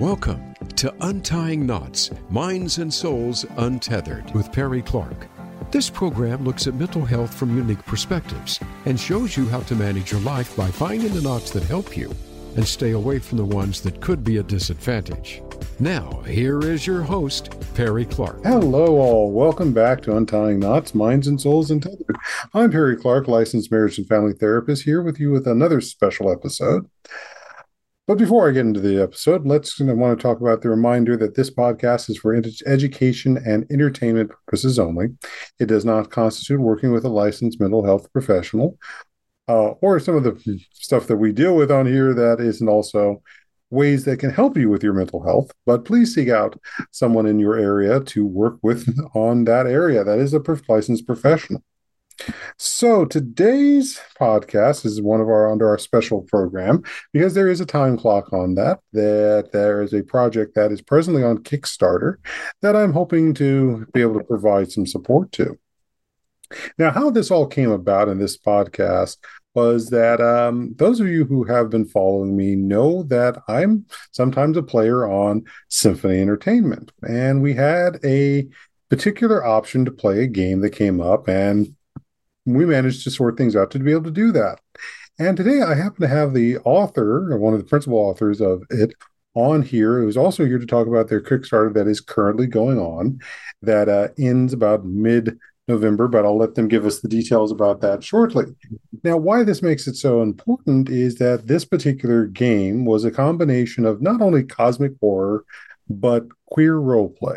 Welcome to Untying Knots Minds and Souls Untethered with Perry Clark. This program looks at mental health from unique perspectives and shows you how to manage your life by finding the knots that help you and stay away from the ones that could be a disadvantage. Now, here is your host, Perry Clark. Hello, all. Welcome back to Untying Knots, Minds and Souls Untethered. I'm Perry Clark, licensed marriage and family therapist, here with you with another special episode. But before I get into the episode, let's I want to talk about the reminder that this podcast is for education and entertainment purposes only. It does not constitute working with a licensed mental health professional, uh, or some of the stuff that we deal with on here that isn't also ways that can help you with your mental health. But please seek out someone in your area to work with on that area that is a licensed professional. So today's podcast is one of our under our special program because there is a time clock on that. That there is a project that is presently on Kickstarter that I'm hoping to be able to provide some support to. Now, how this all came about in this podcast was that um, those of you who have been following me know that I'm sometimes a player on Symphony Entertainment, and we had a particular option to play a game that came up, and we managed to sort things out to be able to do that. And today I happen to have the author, or one of the principal authors of it, on here, who's also here to talk about their Kickstarter that is currently going on, that uh, ends about mid November, but I'll let them give us the details about that shortly. Now, why this makes it so important is that this particular game was a combination of not only cosmic horror, but queer role play.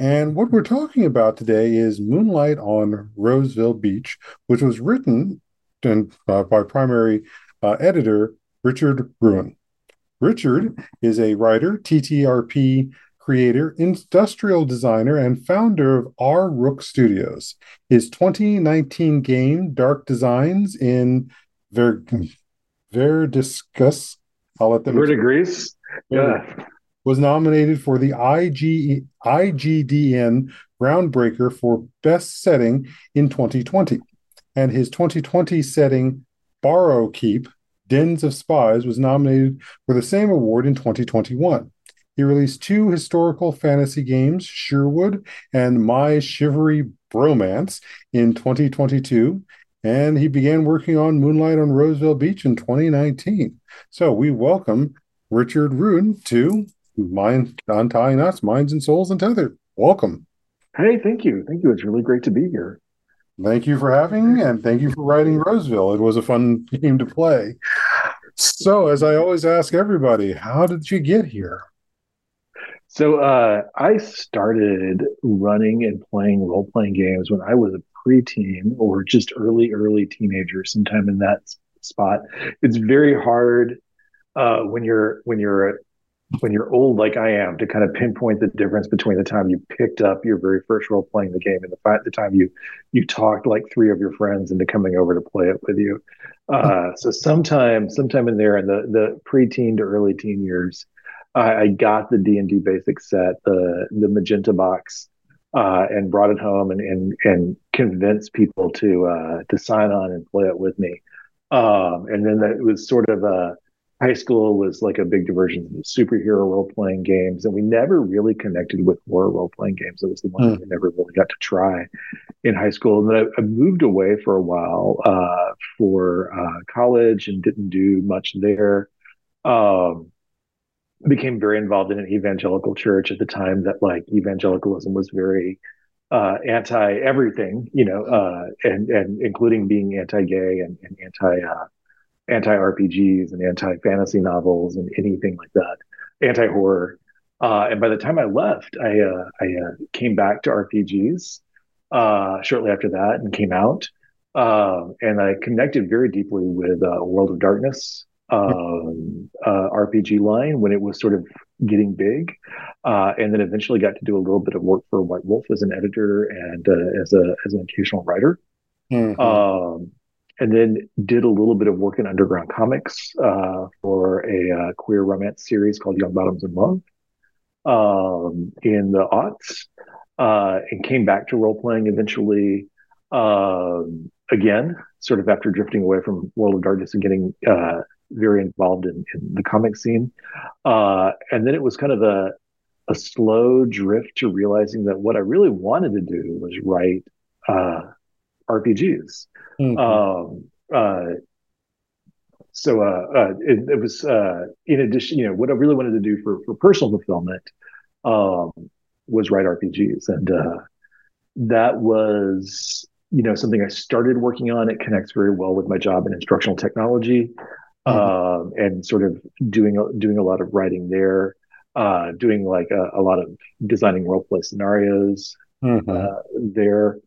And what we're talking about today is Moonlight on Roseville Beach, which was written in, uh, by primary uh, editor Richard Ruane. Richard is a writer, TTRP creator, industrial designer, and founder of R. Rook Studios. His 2019 game, Dark Designs in Ver- Verdiscus, I'll let them. Verdigris? Yeah was nominated for the IG, IGDN Groundbreaker for Best Setting in 2020. And his 2020 setting, Barrowkeep Dens of Spies, was nominated for the same award in 2021. He released two historical fantasy games, Sherwood and My Shivery Bromance, in 2022, and he began working on Moonlight on Roseville Beach in 2019. So we welcome Richard Ruane to mind untying knots, minds and souls and untethered. Welcome. Hey, thank you. Thank you. It's really great to be here. Thank you for having me and thank you for writing Roseville. It was a fun game to play. So, as I always ask everybody, how did you get here? So, uh, I started running and playing role playing games when I was a preteen or just early, early teenager, sometime in that spot. It's very hard uh, when you're when you're when you're old like I am to kind of pinpoint the difference between the time you picked up your very first role playing the game and the, the time you you talked like three of your friends into coming over to play it with you. Uh, so sometime sometime in there in the the preteen to early teen years, I, I got the D and D basic set, the the magenta box, uh, and brought it home and and and convinced people to uh, to sign on and play it with me. Um, and then that was sort of a high school was like a big diversion of superhero role playing games, and we never really connected with horror role playing games. It was the one mm. we never really got to try in high school. And then I, I moved away for a while uh, for uh, college and didn't do much there. Um, became very involved in an evangelical church at the time that like evangelicalism was very uh, anti everything, you know, uh, and and including being anti gay and, and anti uh, anti RPGs and anti fantasy novels and anything like that, anti horror. Uh, and by the time I left, I uh, I uh, came back to RPGs uh, shortly after that and came out. Um, and I connected very deeply with uh, World of Darkness um, uh, RPG line when it was sort of getting big, and then eventually got to do a little bit of work for White Wolf as an editor and as a as an occasional writer. Mm-hmm. Um, and then did a little bit of work in underground comics uh, for a uh, queer romance series called Young Bottoms in Love um, in the aughts, uh, and came back to role playing eventually. Um, again, sort of after drifting away from World of Darkness and getting uh, very involved in, in the comic scene. Uh, and then it was kind of a, a slow drift to realizing that what I really wanted to do was write uh, RPGs. Mm-hmm. Um, uh, so uh, uh, it, it, was uh, in addition, you know, what I really wanted to do for for personal fulfillment um, was write RPGs, and uh, that was you know something I started working on. It connects very well with my job in instructional technology, mm-hmm. um, and sort of doing doing a lot of writing there, uh, doing like a, a, lot of designing role play scenarios mm-hmm. uh, there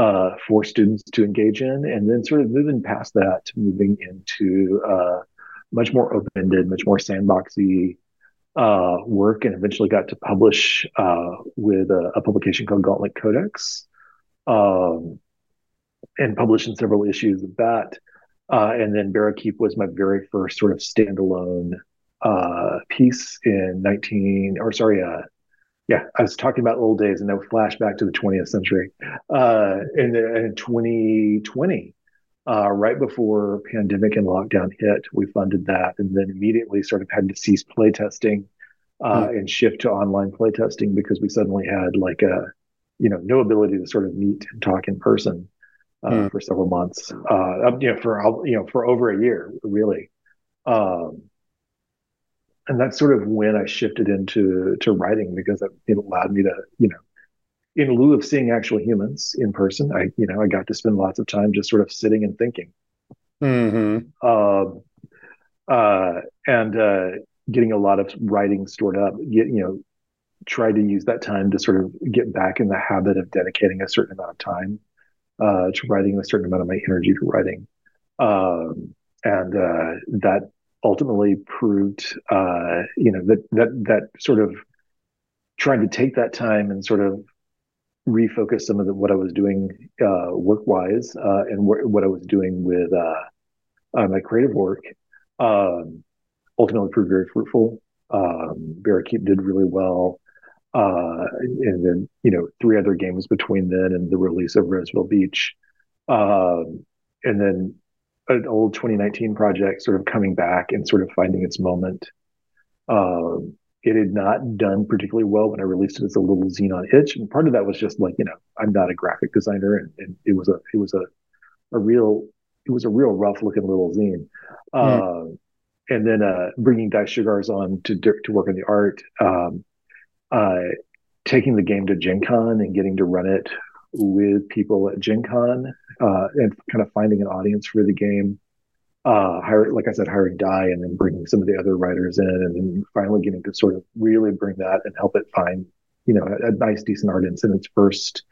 uh, for students to engage in, and then sort of moving past that, moving into uh, much more open-ended, much more sandboxy uh, work, and eventually got to publish uh, with a, a, publication called Gauntlet Codex, um, and published in several issues of that. Uh, and then Barrowkeep was my very first sort of standalone uh, piece in 19, or sorry, yeah, I was talking about old days and now flashback to the 20th century. Uh, in, in 2020, uh, right before pandemic and lockdown hit, we funded that and then immediately sort of had to cease playtesting uh, mm. and shift to online playtesting because we suddenly had like a, you know, no ability to sort of meet and talk in person uh, mm. for several months. Uh, you know, for you know, for over a year, really. Um, and that's sort of when I shifted into to writing because it allowed me to, you know, in lieu of seeing actual humans in person, I, you know, I got to spend lots of time just sort of sitting and thinking. Mm-hmm. Uh, uh, and uh, getting a lot of writing stored up. Get, you know, try to use that time to sort of get back in the habit of dedicating a certain amount of time uh, to writing, a certain amount of my energy to writing, um, and uh, that ultimately proved, uh, you know, that that that sort of trying to take that time and sort of refocus some of the, what I was doing uh, work wise uh, and wh- what I was doing with uh, uh, my creative work um, ultimately proved very fruitful. Um, did really well. Uh, and then, you know, three other games between then and the release of Roseville Beach. Um, and then an old 2019 project sort of coming back and sort of finding its moment. Um, it had not done particularly well when I released it as a little zine on itch, and part of that was just like you know I'm not a graphic designer, and, and it was a it was a a real it was a real rough looking little zine. Mm. Uh, and then uh, bringing Dice Cigars on to to work on the art, um, uh, taking the game to Gen Con and getting to run it with people at Gen Con uh, and kind of finding an audience for the game. Uh, hire, like I said, hiring Dye and then bringing some of the other writers in, and then finally getting to sort of really bring that and help it find, you know, a, a nice, decent audience in its first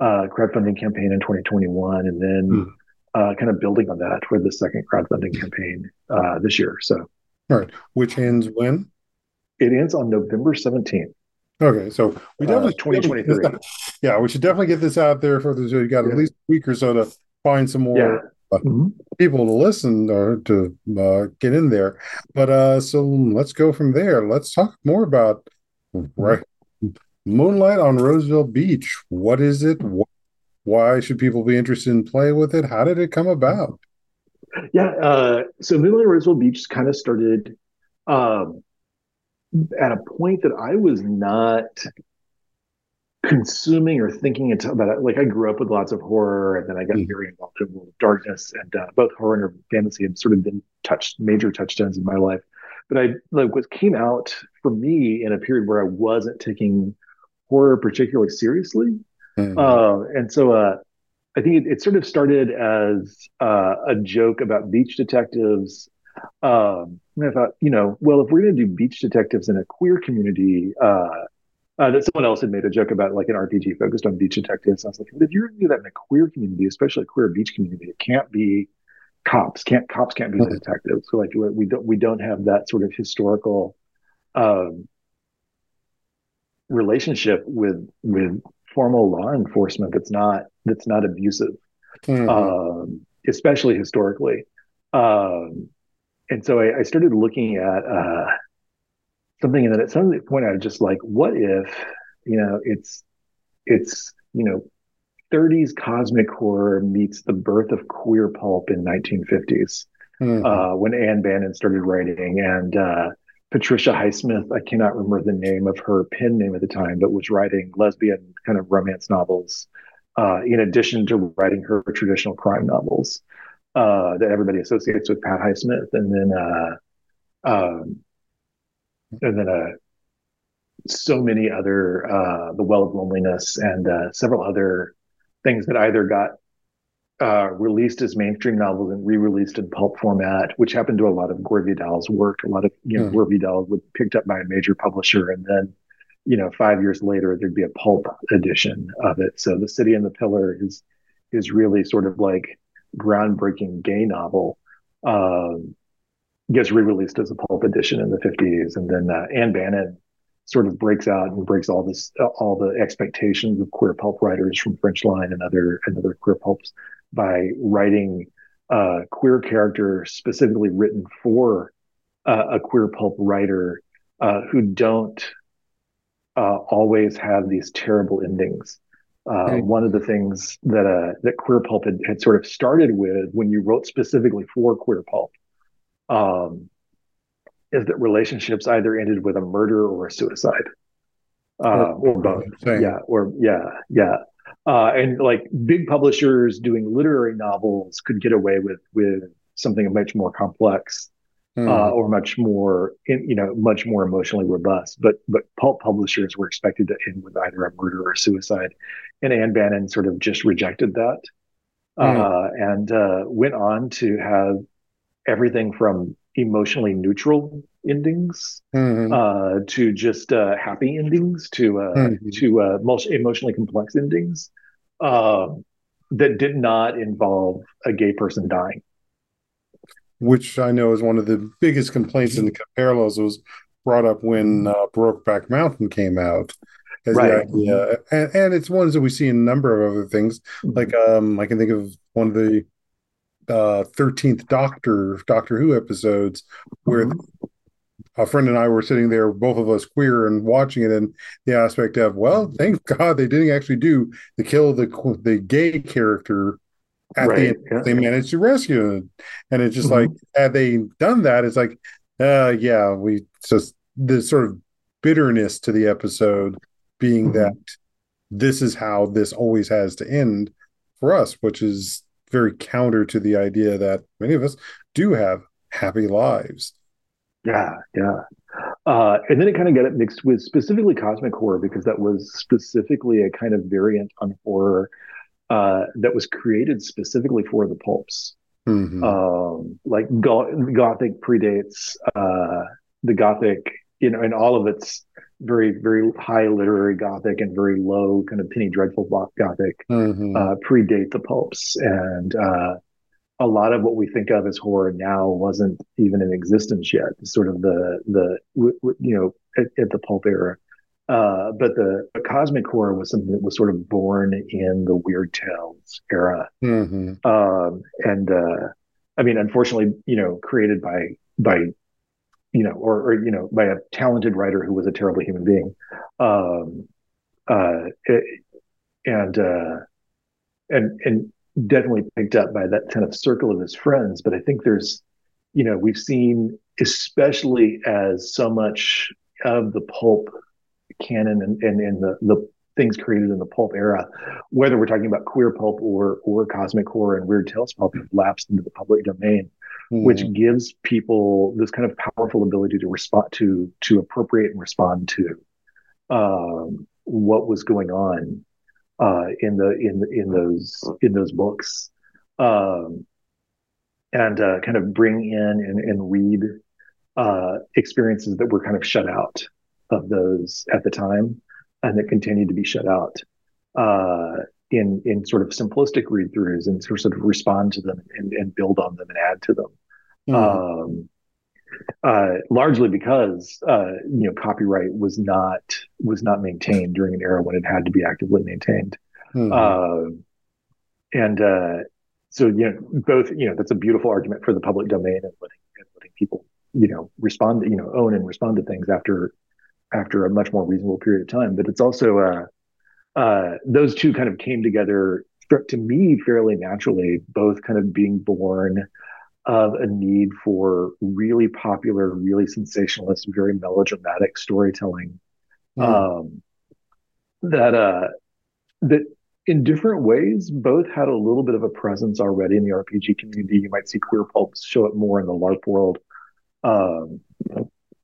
uh, crowdfunding campaign in 2021, and then mm. uh, kind of building on that for the second crowdfunding campaign uh, this year. So, all right, which ends when? It ends on November 17th. Okay, so we uh, definitely uh, 2023. Yeah, we should definitely get this out there for the. You got yeah. at least a week or so to find some more yeah. uh, mm-hmm. people to listen or to uh, get in there. But uh, so let's go from there. Let's talk more about right Moonlight on Roseville Beach. What is it? Why should people be interested in playing with it? How did it come about? Yeah, uh, so Moonlight on Roseville Beach kind of started. Um, at a point that I was not consuming or thinking about it. Like I grew up with lots of horror, and then I got mm. very involved in World of Darkness, and uh, both horror and fantasy have sort of been touched major touchstones in my life. But I like what came out for me in a period where I wasn't taking horror particularly seriously, mm. uh, and so uh, I think it, it, sort of started as uh, a joke about beach detectives um, and I thought, you know, well, if we're going to do beach detectives in a queer community, uh, uh, that someone else had made a joke about like an RPG focused on beach detectives. I was like, if you're going to do that in a queer community, especially a queer beach community, it can't be cops. Can't cops can't be the detectives. So like we don't we don't have that sort of historical um, relationship with with formal law enforcement that's not that's not abusive, mm-hmm. um, especially historically. Um, and so I, I started looking at uh, something, and then at some point I was just like, what if, you know, it's it's you know, 30s cosmic horror meets the birth of queer pulp in 1950s. mm-hmm. uh, when Ann Bannon started writing, and uh, Patricia Highsmith. I cannot remember the name of her pen name at the time, but was writing lesbian kind of romance novels. Uh, in addition to writing her traditional crime novels uh, that everybody associates with Pat Highsmith, and then uh, um, and then uh, so many other uh, the well of loneliness and uh, several other things that either got uh, released as mainstream novels and re-released in pulp format, which happened to a lot of Gore Vidal's work. A lot of you know mm. Gore Vidal would picked up by a major publisher, and then you know five years later there'd be a pulp edition of it. So the City and the Pillar is is really sort of like groundbreaking gay novel. Um, gets re-released as a pulp edition in the 50s, and then uh, Ann Bannon sort of breaks out and breaks all this all the expectations of queer pulp writers from French Line and other and other queer pulps by writing a queer character specifically written for uh, a queer pulp writer uh, who don't uh, always have these terrible endings. Uh, one of the things that uh, that queer pulp had, had, sort of started with when you wrote specifically for queer pulp um, is that relationships either ended with a murder or a suicide, uh, or, or both. Yeah, or yeah, yeah. Uh, and like big publishers doing literary novels could get away with with something much more complex mm. uh, or much more you know much more emotionally robust. But but pulp publishers were expected to end with either a murder or a suicide, and Ann Bannon sort of just rejected that mm. and uh, went on to have everything from emotionally neutral endings mm-hmm. uh, to just uh, happy endings to uh, mm-hmm. to uh, most emotionally complex endings um, that did not involve a gay person dying. Which I know is one of the biggest complaints in the parallels was brought up when uh, Brokeback Mountain came out. As right. the idea, and, and it's ones that we see in a number of other things. Mm-hmm. Like um, I can think of one of the uh, 13th Doctor Doctor Who episodes where mm-hmm. a friend and I were sitting there, both of us queer, and watching it, and the aspect of, well, thank God they didn't actually do the kill the the gay character at right. the end. Yeah. They managed to rescue him, and it's just mm-hmm. like had they done that, it's like, uh, yeah, we just the sort of bitterness to the episode being mm-hmm. that this is how this always has to end for us, which is very counter to the idea that many of us do have happy lives. Yeah, yeah. Uh, and then it kind of got it mixed with specifically cosmic horror because that was specifically a kind of variant on horror uh, that was created specifically for the pulps. Mm-hmm. Um, like go- Gothic predates uh, the Gothic, you know, and all of its very very high literary gothic and very low kind of penny dreadful gothic mm-hmm. uh, predate the pulps and uh, a lot of what we think of as horror now wasn't even in existence yet sort of the the you know at, at the pulp era uh, but the, the, cosmic horror was something that was sort of born in the weird tales era mm-hmm. um, and uh, i mean unfortunately you know created by by you know, or, or, you know, by a talented writer who was a terrible human being, um, uh, it, and uh, and and definitely picked up by that kind of circle of his friends. But I think there's, you know, we've seen, especially as so much of the pulp canon and and, and the the things created in the pulp era, whether we're talking about queer pulp or or cosmic horror and weird tales pulp, have lapsed into the public domain mm. which gives people this kind of powerful ability to respond to to appropriate and respond to um, what was going on uh, in the in in those in those books, um, and uh, kind of bring in and, and read uh, experiences that were kind of shut out of those at the time, and that continued to be shut out. Uh, in in sort of simplistic read throughs and sort of respond to them and, and build on them and add to them. Mm-hmm. Um, uh, largely because uh, you know copyright was not was not maintained during an era when it had to be actively maintained, mm-hmm. uh, and uh, so you know both you know that's a beautiful argument for the public domain and letting, and letting people you know respond you know own and respond to things after after a much more reasonable period of time. But it's also uh, uh, those two kind of came together to me fairly naturally, both kind of being born of a need for really popular, really sensationalist, very melodramatic storytelling. Mm. Um, that uh, that in different ways both had a little bit of a presence already in the RPG community. You might see queer pulps show up more in the LARP world, um,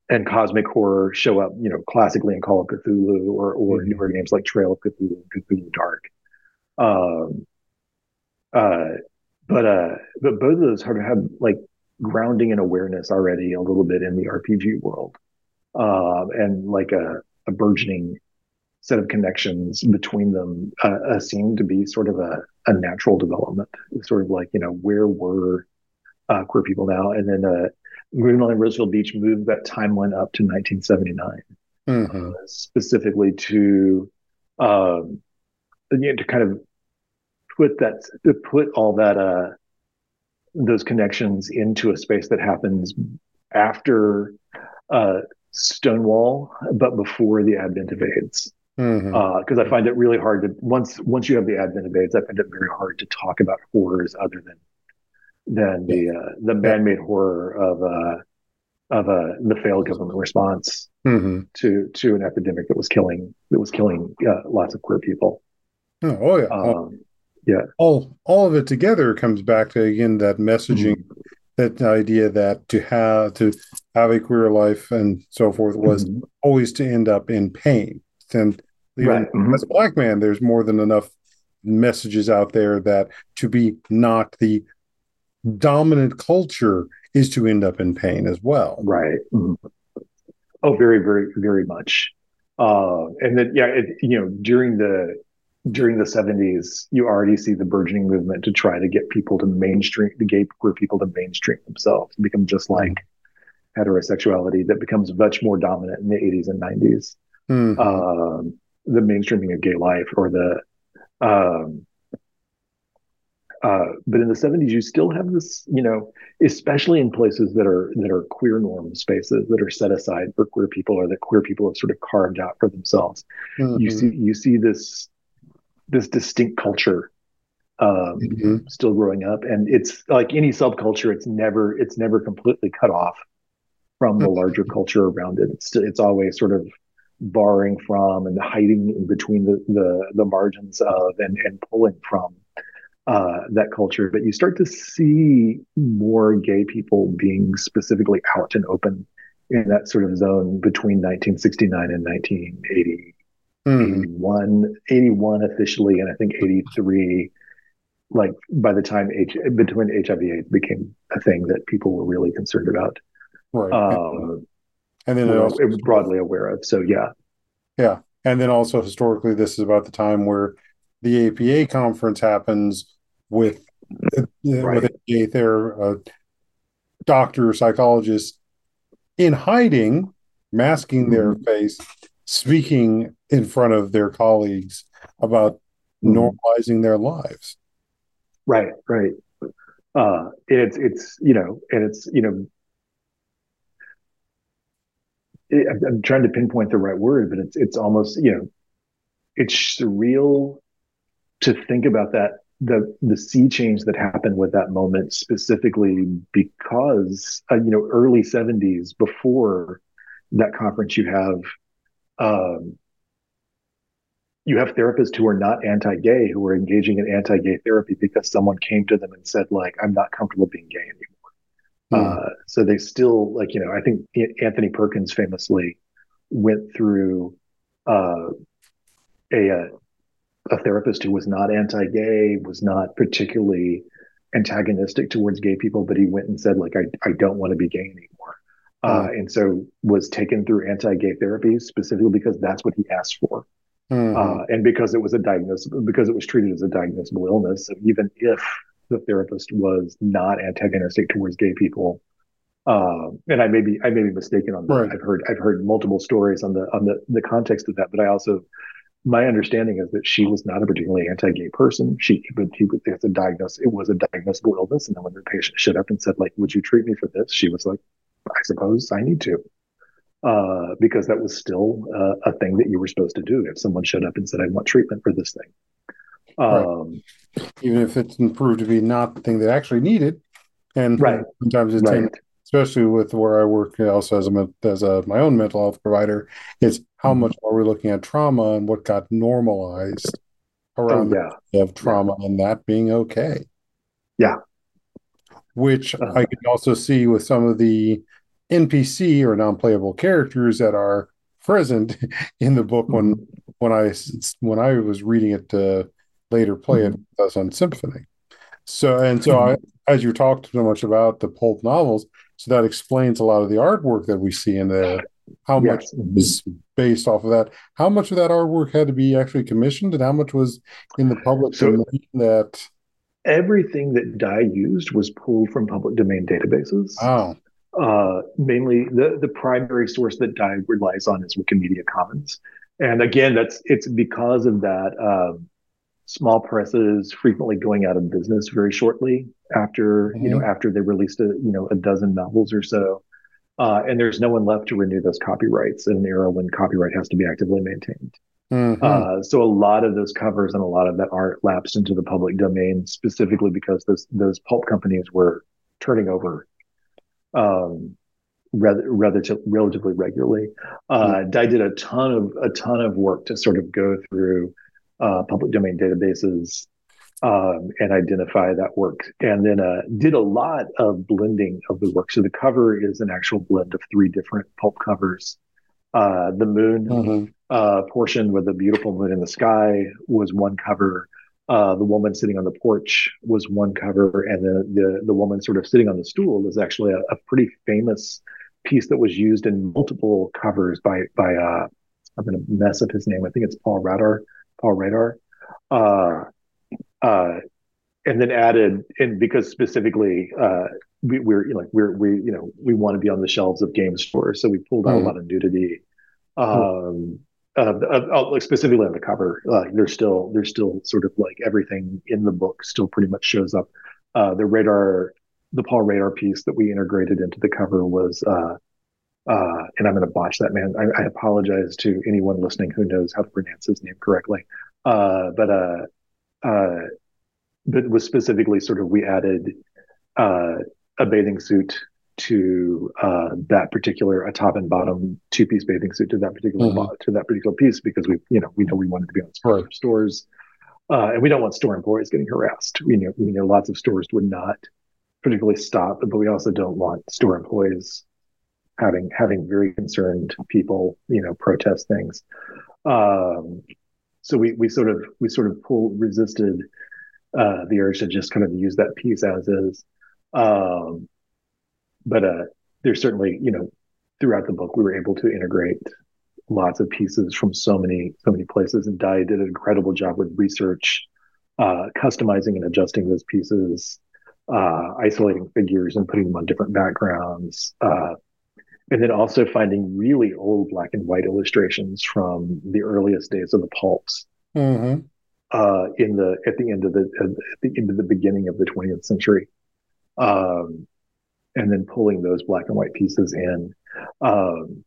and cosmic horror show up, you know, classically in Call of Cthulhu or or mm-hmm. newer games like Trail of Cthulhu and Cthulhu Dark. Um, uh, but uh, but both of those have had like grounding and awareness already a little bit in the RPG world, uh, and like a, a burgeoning set of connections between them uh, uh, seemed to be sort of a, a natural development. Sort of like you know where were uh, queer people now, and then Greenland Roseville Beach moved that timeline up to 1979, mm-hmm. uh, specifically to um, you know, to kind of put that to put all that uh those connections into a space that happens after uh Stonewall, but before the advent of AIDS. Because mm-hmm. uh, I find it really hard to once once you have the advent of AIDS, I find it very hard to talk about horrors other than than the uh, the man-made horror of uh, of uh, the failed government response mm-hmm. to to an epidemic that was killing that was killing uh, lots of queer people. Oh, oh yeah, um, yeah all all of it together comes back to again that messaging mm-hmm. that idea that to have to have a queer life and so forth was mm-hmm. always to end up in pain and right. mm-hmm. as a black man there's more than enough messages out there that to be not the dominant culture is to end up in pain as well right mm-hmm. oh very very very much uh, and then yeah it, you know during the during the 70s, you already see the burgeoning movement to try to get people to mainstream, the gay queer people to mainstream themselves, become just like heterosexuality that becomes much more dominant in the 80s and 90s. Mm-hmm. Um, the mainstreaming of gay life or the, um, uh, but in the 70s, you still have this, you know, especially in places that are that are queer norm spaces that are set aside for queer people or that queer people have sort of carved out for themselves. Mm-hmm. You see, you see this this distinct culture um, mm-hmm. still growing up, and it's like any subculture. It's never it's never completely cut off from the larger culture around it. It's it's always sort of borrowing from and hiding in between the the, the margins of and and pulling from uh, that culture. But you start to see more gay people being specifically out and open in that sort of zone between 1969 and 1980 mm. 81, 81 officially, and I think 83, like by the time H, between HIV AIDS became a thing that people were really concerned about. Right. Um, and then it was broadly aware of. So, yeah. Yeah. And then also historically, this is about the time where the APA conference happens with, right. with a there, uh, doctor, psychologist in hiding, masking mm-hmm. their face, speaking in front of their colleagues about mm-hmm. normalizing their lives. Right, right. Uh, and it's it's you know, and it's you know, it, I'm trying to pinpoint the right word, but it's it's almost you know, it's surreal to think about that the the sea change that happened with that moment specifically because uh, you know early 70s before that conference you have um, you have therapists who are not anti-gay who are engaging in anti-gay therapy because someone came to them and said like i'm not comfortable being gay anymore mm. uh, so they still like you know i think anthony perkins famously went through uh, a, a, a therapist who was not anti-gay was not particularly antagonistic towards gay people but he went and said like i, I don't want to be gay anymore uh, hmm. and so was taken through anti-gay therapy specifically because that's what he asked for Mm-hmm. Uh, and because it was a diagnosis, because it was treated as a diagnosable illness, so even if the therapist was not antagonistic towards gay people, uh, and I may be I may be mistaken on that. Right. I've heard I've heard multiple stories on the on the the context of that, but I also my understanding is that she was not a particularly anti-gay person. She but he it's a diagnosis. It was a diagnosable illness, and then when the patient showed up and said like, "Would you treat me for this?" She was like, "I suppose I need to." uh, because that was still uh, a thing that you were supposed to do if someone showed up and said, I want treatment for this thing. Um, right. Even if it proved to be not the thing they actually needed, and right. sometimes it's right. Especially with where I work also as a as a my own mental health provider. It's how mm-hmm. much are we looking at trauma and what got normalized around oh, yeah. of trauma yeah. and that being okay. Yeah, which uh-huh. I can also see with some of the NPC or non-playable characters that are present in the book when mm-hmm. when I when I was reading it to later play it mm-hmm. on Symphony. So and so mm-hmm. I, as you talked so much about the pulp novels, so that explains a lot of the artwork that we see in there. How yes. much is based off of that? How much of that artwork had to be actually commissioned, and how much was in the public so, domain that everything that Dye used was pulled from public domain databases. Oh. Uh, mainly the, the primary source that Dye relies on is Wikimedia Commons. And again, that's it's because of that um, small presses frequently going out of business very shortly after mm-hmm. you know mm-hmm. after they released a you know a dozen novels or so. Uh, and there's no one left to renew those copyrights in an era when copyright has to be actively maintained. Mm-hmm. Uh, so a lot of those covers and a lot of that art lapsed into the public domain specifically because those those pulp companies were turning over um, rather, rather to, relatively regularly. Uh, mm-hmm. I did a ton of a ton of work to sort of go through uh, public domain databases um, and identify that work, and then uh, did a lot of blending of the work. So the cover is an actual blend of three different pulp covers. Uh, the moon mm-hmm uh, portion with the beautiful moon in the sky was one cover. Uh, the woman sitting on the porch was one cover, and the the, the woman sort of sitting on the stool is actually a, a pretty famous piece that was used in multiple covers by by uh, I'm going to mess up his name. I think it's Paul Rader. Paul Rader. Uh, uh, and then added, and because specifically uh, we, know, like we're we you know we want to be on the shelves of game stores, so we pulled out mm. a lot of nudity. Um, uh, uh, like specifically on the cover, uh, there's still there's still sort of like everything in the book still pretty much shows up. Uh, the Rader, the Paul Rader piece that we integrated into the cover was, uh, uh, and I'm going to botch that man. I, I, apologize to anyone listening who knows how to pronounce his name correctly. but but it was specifically sort of we added a bathing suit to uh, that particular a top and bottom two piece bathing suit to that particular mm-hmm. to that particular piece because we you know we know we wanted to be on right. stores uh, and we don't want store employees getting harassed. We know we know lots of stores would not particularly stop, but we also don't want store employees having having very concerned people you know protest things. Um, so we we sort of we sort of pull resisted uh, the urge to just kind of use that piece as is. Um, but uh, there's certainly, you know, throughout the book, we were able to integrate lots of pieces from so many, so many places. And Dye did an incredible job with research, uh, customizing and adjusting those pieces, uh, isolating figures and putting them on different backgrounds. Uh, and then also finding really old black and white illustrations from the earliest days of the pulps. Mm-hmm. Uh, in the at the end of the at the end of the beginning of the 20th century, um, and then pulling those black and white pieces in. Um,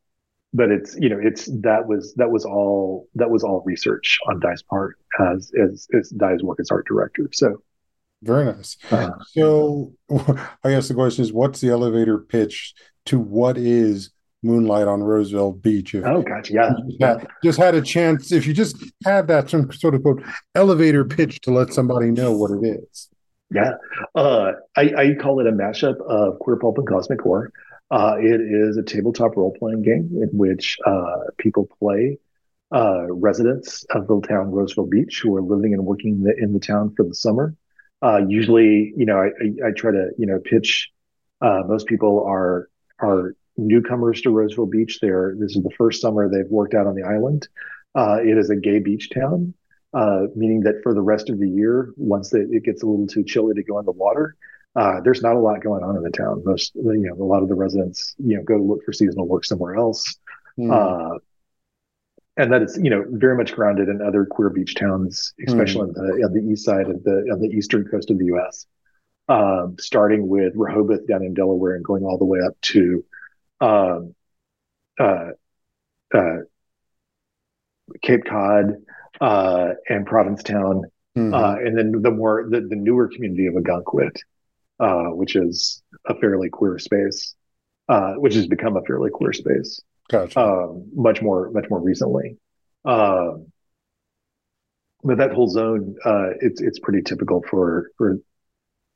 but it's you know it's that was that was all that was all research on Dye's part as as, as Dye's work as art director. So very nice. Uh, so I guess the question is, what's the elevator pitch to what is Moonlight on Roseville Beach? If oh, gotcha. Yeah. Just had, just had, a chance, if you just had that some sort of quote elevator pitch to let somebody know what it is. Yeah, uh, I, I, call it a mashup of queer pulp and cosmic horror. Uh, it is a tabletop role playing game in which uh, people play uh, residents of the town Roseville Beach who are living and working in the, in the town for the summer. Uh, usually, you know, I, I, I, try to you know pitch. Uh, most people are are newcomers to Roseville Beach. They're this is the first summer they've worked out on the island. it is a gay beach town uh, meaning that for the rest of the year, once it, it gets a little too chilly to go in the water, uh, there's not a lot going on in the town. Most, you know, a lot of the residents, you know, go to look for seasonal work somewhere else. Mm. Uh, and that is, you know, very much grounded in other queer beach towns, especially mm. on, the, on the east side of the on the eastern coast of the U.S. Um, starting with Rehoboth down in Delaware and going all the way up to um, uh, uh, Cape Cod, uh, and Provincetown, mm-hmm. uh, and then the more the, the newer community of Ogunquit. uh, which is a fairly queer space, uh, which has become a fairly queer space. Gotcha. Um, much more, much more recently. Um, but that whole zone, uh, it's it's pretty typical for for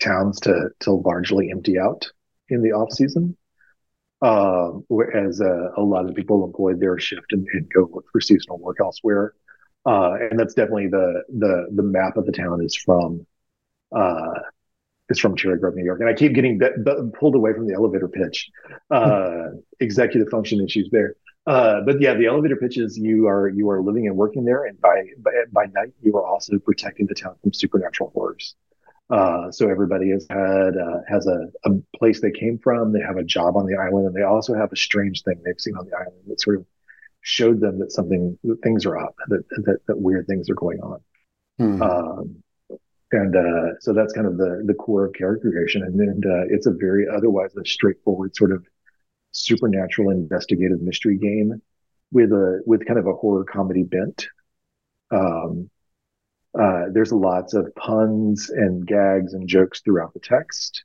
towns to to largely empty out in the off season, uh, as uh, a lot of people employed their shift and, and, go look for seasonal work elsewhere. Uh, and that's definitely the the the map of the town is from uh, is from Cherry Grove, New York. And I keep getting be- be- pulled away from the elevator pitch, uh, executive function issues there. Uh, but yeah, the elevator pitch is you are you are living and working there, and by by, by night you are also protecting the town from supernatural horrors. Uh, so everybody has had uh, has a, a place they came from. They have a job on the island, and they also have a strange thing they've seen on the island that sort of showed them that something that things are up, that that, that weird things are going on. Hmm. Um, and uh, so that's kind of the the core of character creation, and, and uh, it's a very otherwise a straightforward sort of supernatural investigative mystery game with a with kind of a horror comedy bent. Um, uh, there's lots of puns and gags and jokes throughout the text,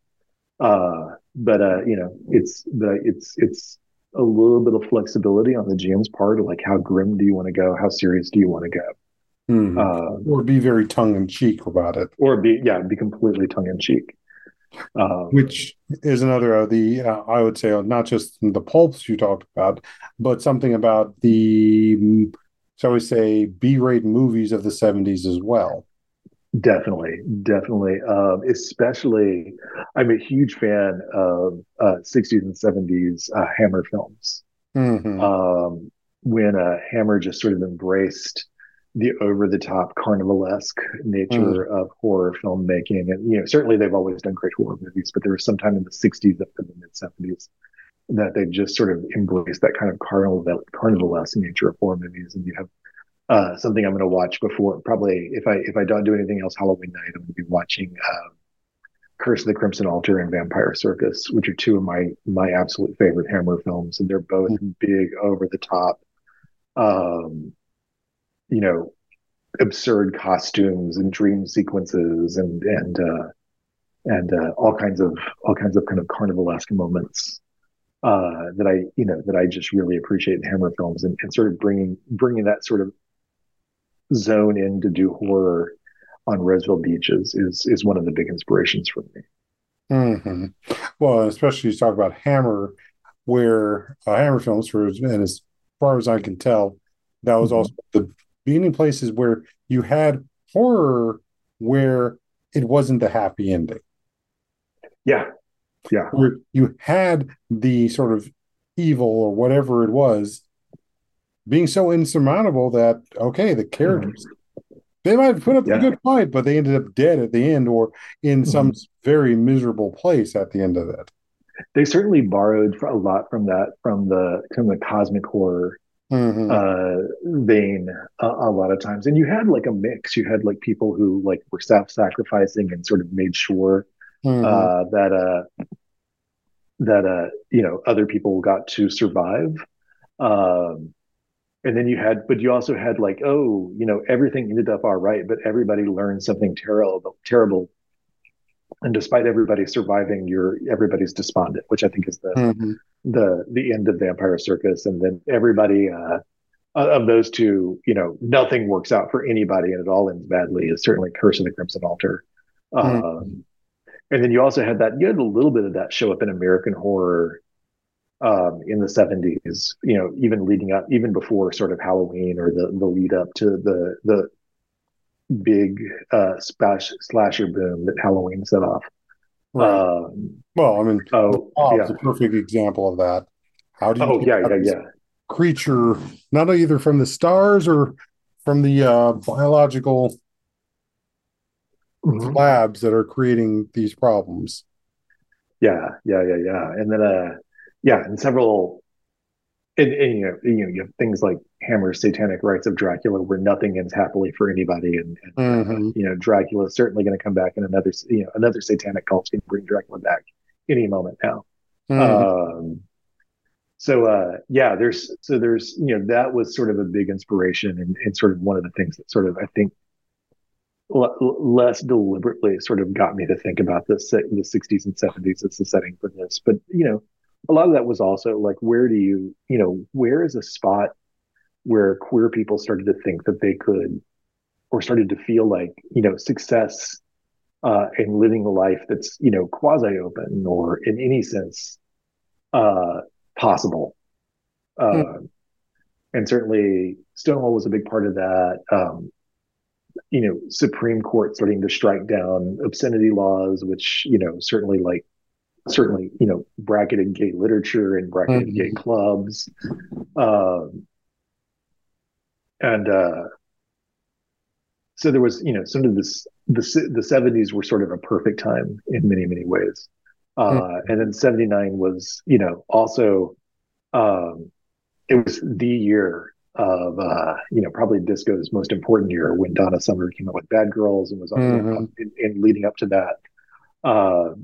uh, but uh, you know it's the it's it's a little bit of flexibility on the GM's part, like how grim do you want to go, how serious do you want to go, mm-hmm. uh, or be very tongue in cheek about it, or be yeah, be completely tongue in cheek. Um, Which is another of the uh, I would say not just the pulps you talked about, but something about the shall we say B-rate movies of the '70s as well. Definitely, definitely. Um, especially, I'm a huge fan of uh, 60s and 70s uh, Hammer films. Mm-hmm. Um, when uh, Hammer just sort of embraced the over the top carnivalesque nature mm. of horror filmmaking. And, you know, certainly they've always done great horror movies, but there was some time in the 60s up to the mid 70s that they just sort of embraced that kind of carnival that carnivalesque nature of horror movies. And you have uh, something I'm going to watch before probably if I if I don't do anything else Halloween night, I'm going to be watching um, Curse of the Crimson Altar and Vampire Circus, which are two of my my absolute favorite Hammer films, and they're both mm. big over the top. Um, you know absurd costumes and dream sequences and and uh, and uh, all kinds of all kinds of kind of carnivalesque moments uh, that I you know that I just really appreciate in Hammer films and, and sort of bringing bringing that sort of zone in to do horror on Roseville beaches is is one of the big inspirations for me. Mm-hmm. Well, especially you talk about Hammer, where uh, Hammer films, for and as far as I can tell, that was mm-hmm. also the being in places where you had horror where it wasn't the happy ending. Yeah. Yeah. Where you had the sort of evil or whatever it was being so insurmountable that okay, the characters mm-hmm. they might have put up yeah. a good fight, but they ended up dead at the end or in mm-hmm. some very miserable place at the end of it. They certainly borrowed a lot from that from the from the cosmic horror mm-hmm. uh, vein a, a, lot of times. And you had like a mix. You had like people who like were self-sacrificing and sort of made sure mm-hmm. uh, that uh, that uh, you know other people got to survive. Um, and then you had, but you also had like, oh, you know, everything ended up all right, but everybody learned something terrible, terrible and despite everybody surviving, you're everybody's despondent, which I think is the mm-hmm. the the end of Vampire Circus, and then everybody uh, of those two, you know, nothing works out for anybody, and it all ends badly. Is certainly Curse of the Crimson Altar, mm-hmm. um, and then you also had that you had a little bit of that show up in American horror um, in the 70s you know even leading up even before sort of halloween or the the lead up to the the big uh, splash slasher boom that Halloween set off. Right. Um, well, I mean, oh, yeah. a perfect example of that. How do you? Oh, yeah, yeah, yeah. Creature, not either from the stars or from the uh, biological mm-hmm. labs that are creating these problems. Yeah, yeah, yeah, yeah, and then, uh, yeah, and several and, and, you know, you know, you have things like Hammer's Satanic Rites of Dracula, where nothing ends happily for anybody, and, and mm-hmm. uh, you know, Dracula is certainly going to come back, in another, you know, another satanic cult can bring Dracula back any moment now. Mm-hmm. Um, so uh, yeah, there's so there's you know that was sort of a big inspiration and, and sort of one of the things that sort of I think l- less deliberately sort of got me to think about this the 60s and 70s as the setting for this. But you know, a lot of that was also like, where do you, you know, where is a spot where queer people started to think that they could, or started to feel like, you know, success uh, and living a life that's, you know, quasi open or in any sense uh, possible. Uh, mm. And certainly Stonewall was a big part of that. Um, you know, Supreme Court starting to strike down obscenity laws, which, you know, certainly like certainly, you know, bracketed gay literature and bracketed mm-hmm. gay clubs. Um, and uh, so there was, you know, some of this, the, the 70s were sort of a perfect time in many, many ways. Uh, mm-hmm. And then 79 was, you know, also, um, it was the year of uh, you know probably disco's most important year when Donna Summer came out with Bad Girls and was on mm-hmm. in, in, leading up to that uh,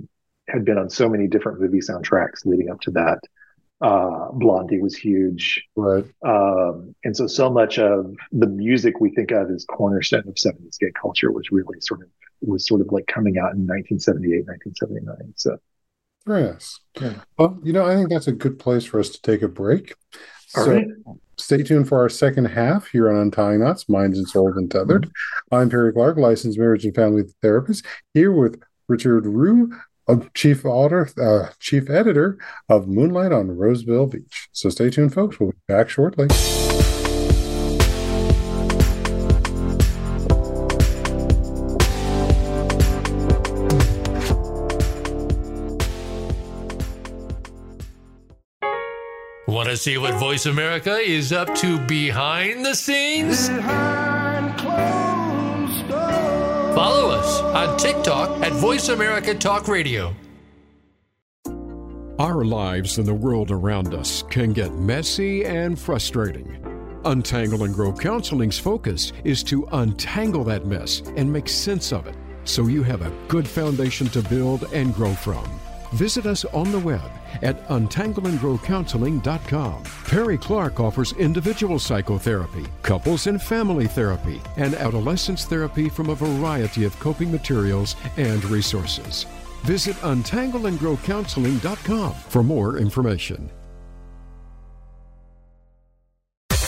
had been on so many different movie soundtracks leading up to that. Uh, Blondie was huge, right? Um, and so so much of the music we think of as cornerstone of '70s gay culture was really sort of was sort of like coming out in 1978, 1979. So. Yes. Yeah. Well, you know, I think that's a good place for us to take a break. All so, right stay tuned for our second half here on Untying Knots, Minds and Souls Untethered. I'm Perry Clark, licensed marriage and family therapist, here with Richard Ruane, chief author, uh, chief editor of Moonlight on Roseville Beach. So stay tuned, folks. We'll be back shortly. To see what Voice America is up to behind the scenes? Behind Follow us on TikTok at Voice America Talk Radio. Our lives and the world around us can get messy and frustrating. Untangle and Grow Counseling's focus is to untangle that mess and make sense of it so you have a good foundation to build and grow from. Visit us on the web at untangleandgrowcounseling.com. Perry Clark offers individual psychotherapy, couples and family therapy, and adolescence therapy from a variety of coping materials and resources. Visit untangleandgrowcounseling.com for more information.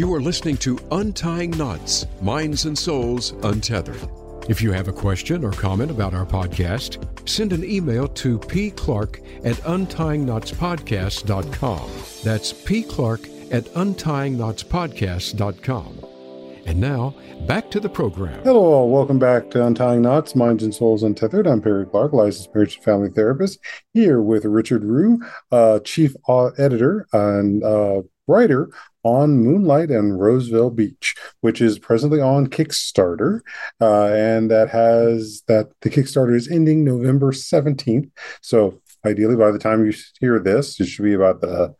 You are listening to Untying Knots Minds and Souls Untethered. If you have a question or comment about our podcast, send an email to pclark at untyingknotspodcast.com. That's pclark at untyingknotspodcast.com. And now, back to the program. Hello, all. Welcome back to Untying Knots, Minds and Souls Untethered. I'm Perry Clark, licensed marriage and family therapist, here with Richard Ruane, uh, chief editor and uh, writer on Moonlight and Roseville Beach, which is presently on Kickstarter, uh, and that has that the Kickstarter is ending November seventeenth. So ideally, by the time you hear this, it should be about the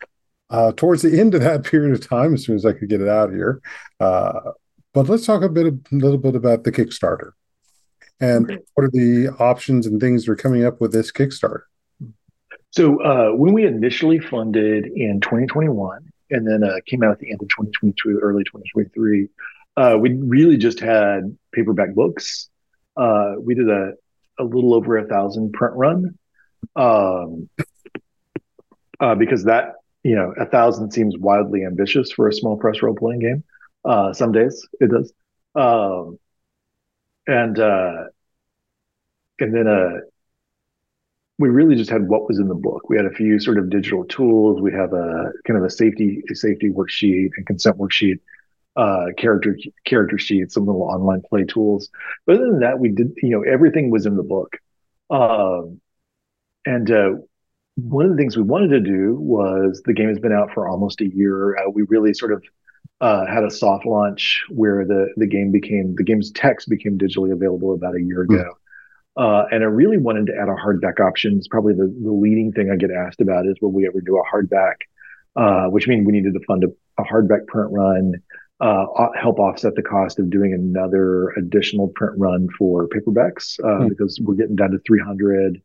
uh, towards the end of that period of time, as soon as I could get it out here. Uh, but let's talk a bit, a little bit about the Kickstarter, and okay. what are the options and things that are coming up with this Kickstarter. So uh, when we initially funded in 2021, and then uh, came out at the end of 2022, early 2023. Uh, we really just had paperback books. Uh, we did a, a little over a thousand print run um, uh, because that you know, a thousand seems wildly ambitious for a small press role playing game. Uh, some days it does. Um, and uh, and then we really just had what was in the book. We had a few sort of digital tools. We have a kind of a safety a safety worksheet and consent worksheet, uh, character character sheets, some little online play tools. But other than that, we did you know everything was in the book. Um, and uh, one of the things we wanted to do was the game has been out for almost a year. Uh, we really sort of uh, had a soft launch where the the game became the game's text became digitally available about a year ago. Uh, and I really wanted to add a hardback option. It's probably the, the leading thing I get asked about is will we ever do a hardback, uh, which means we needed to fund a, a hardback print run, uh, help offset the cost of doing another additional print run for paperbacks mm. because we're getting down to 300.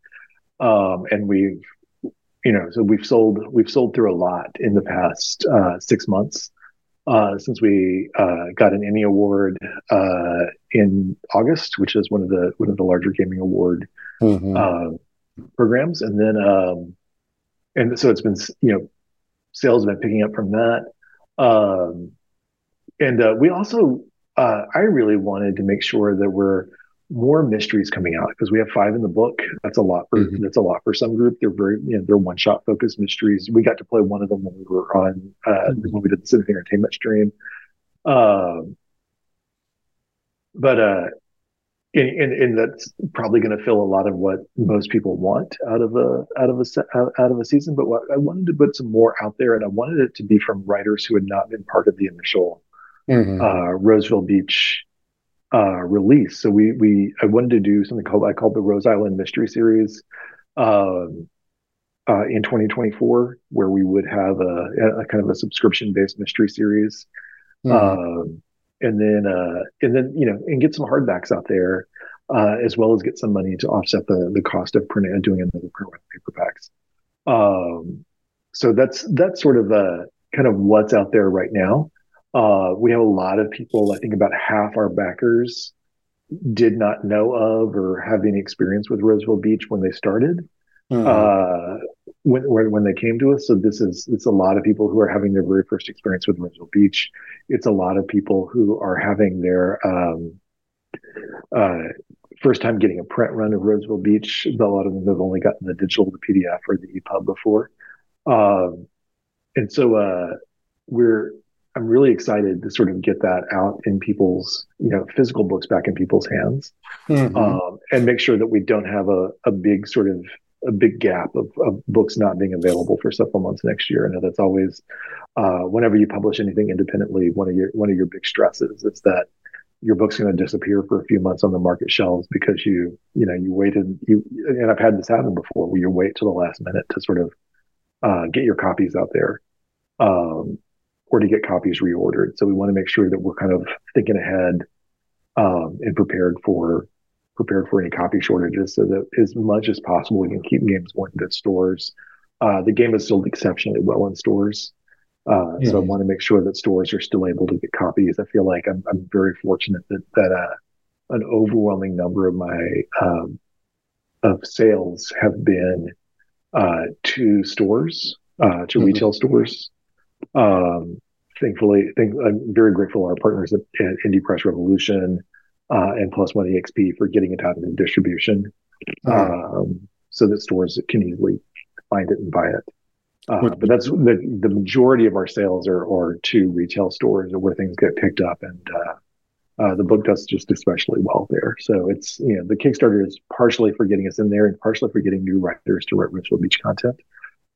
Um, and we've, you know, so we've sold we've sold through a lot in the past uh, six months uh, since we uh, got an ENnie award uh, in August, which is one of the one of the larger gaming award mm-hmm. Uh, programs, and then um, and so it's been you know sales have been picking up from that, um, and uh, we also uh, I really wanted to make sure that we're more mysteries coming out because we have five in the book. That's a lot for mm-hmm. that's a lot for some group. They're very you know they're one shot focused mysteries. We got to play one of them when we were on uh, mm-hmm. when we did the Civic Entertainment stream. Um, but uh, and, and, and that's probably going to fill a lot of what most people want out of a out of a out of a season. But what, I wanted to put some more out there, and I wanted it to be from writers who had not been part of the initial mm-hmm. uh, Roseville Beach uh, release. So we we I wanted to do something called I called the Rose Island Mystery Series um, uh, in 2024, where we would have a, a kind of a subscription based mystery series, mm. um, and then uh, and then you know and get some hardbacks out there. Uh, as well as get some money to offset the the cost of printing and doing another print with paperbacks. Um, so that's that's sort of uh, kind of what's out there right now. Uh, we have a lot of people, I think about half our backers did not know of or have any experience with Roseville Beach when they started. Mm-hmm. Uh, when, when they came to us. So this is it's a lot of people who are having their very first experience with Roseville Beach. It's a lot of people who are having their um, uh, first time getting a print run of Roseville Beach. A lot of them have only gotten the digital, the PDF, or the EPUB before. Um, and so uh, we're I'm really excited to sort of get that out in people's, you know, physical books back in people's hands, mm-hmm. um, and make sure that we don't have a, a big sort of a big gap of, of books not being available for several months next year. I know that's always, uh, whenever you publish anything independently, one of your one of your big stresses is that your book's going to disappear for a few months on the market shelves because you you know you waited you and I've had this happen before where you wait till the last minute to sort of uh, get your copies out there. Um, or to get copies reordered. So we want to make sure that we're kind of thinking ahead um, and prepared for prepared for any copy shortages, so that as much as possible we can keep games going to stores. Uh, the game is sold exceptionally well in stores. Uh, So I want to make sure that stores are still able to get copies. I feel like I'm, I'm very fortunate that that uh, an overwhelming number of my um, of sales have been uh, to stores, uh, to mm-hmm. retail stores, um, thankfully, think, I'm very grateful to our partners at, at Indie Press Revolution uh, and Plus One EXP for getting it out into distribution, mm-hmm. um, so that stores can easily find it and buy it. Uh, but that's the the majority of our sales are are to retail stores or where things get picked up, and uh, uh, the book does just especially well there. So it's you know the Kickstarter is partially for getting us in there and partially for getting new writers to write Roseville Beach content.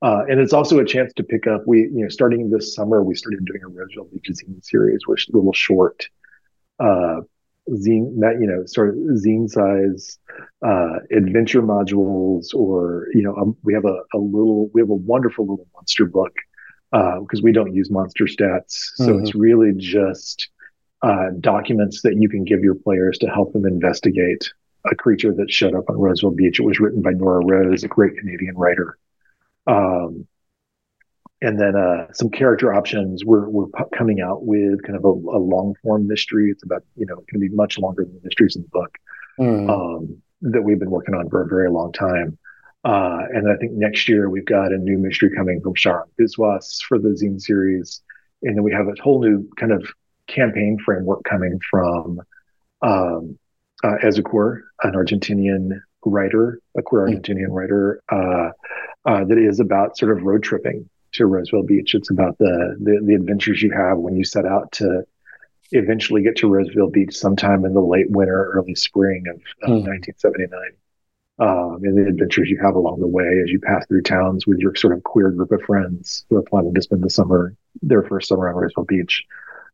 Uh, and it's also a chance to pick up. We, you know, starting this summer, we started doing a Roseville Beach zine series, which little short, uh, zine, that you know, sort of zine size uh, adventure modules, or you know, um, we have a, a little, we have a wonderful little monster book uh, because uh, we don't use monster stats, so mm-hmm. it's really just uh, documents that you can give your players to help them investigate a creature that showed up on Roseville Beach. It was written by Nora Rose, a great Canadian writer. Um, and then uh, some character options. We're we're coming out with kind of a, a long form mystery. It's about you know going to be much longer than the mysteries in the book mm. um, that we've been working on for a very long time. Uh, and I think next year we've got a new mystery coming from Sharang Biswas for the zine series. And then we have a whole new kind of campaign framework coming from um, uh, Ezequiel, an Argentinian writer, a queer hmm. Argentinian writer, uh, uh, that is about sort of road tripping to Roseville Beach. It's about the, the, the adventures you have when you set out to eventually get to Roseville Beach sometime in the late winter, early spring of, of mm. 1979. Um, and the adventures you have along the way as you pass through towns with your sort of queer group of friends who are planning to spend the summer, their first summer on Roseville Beach.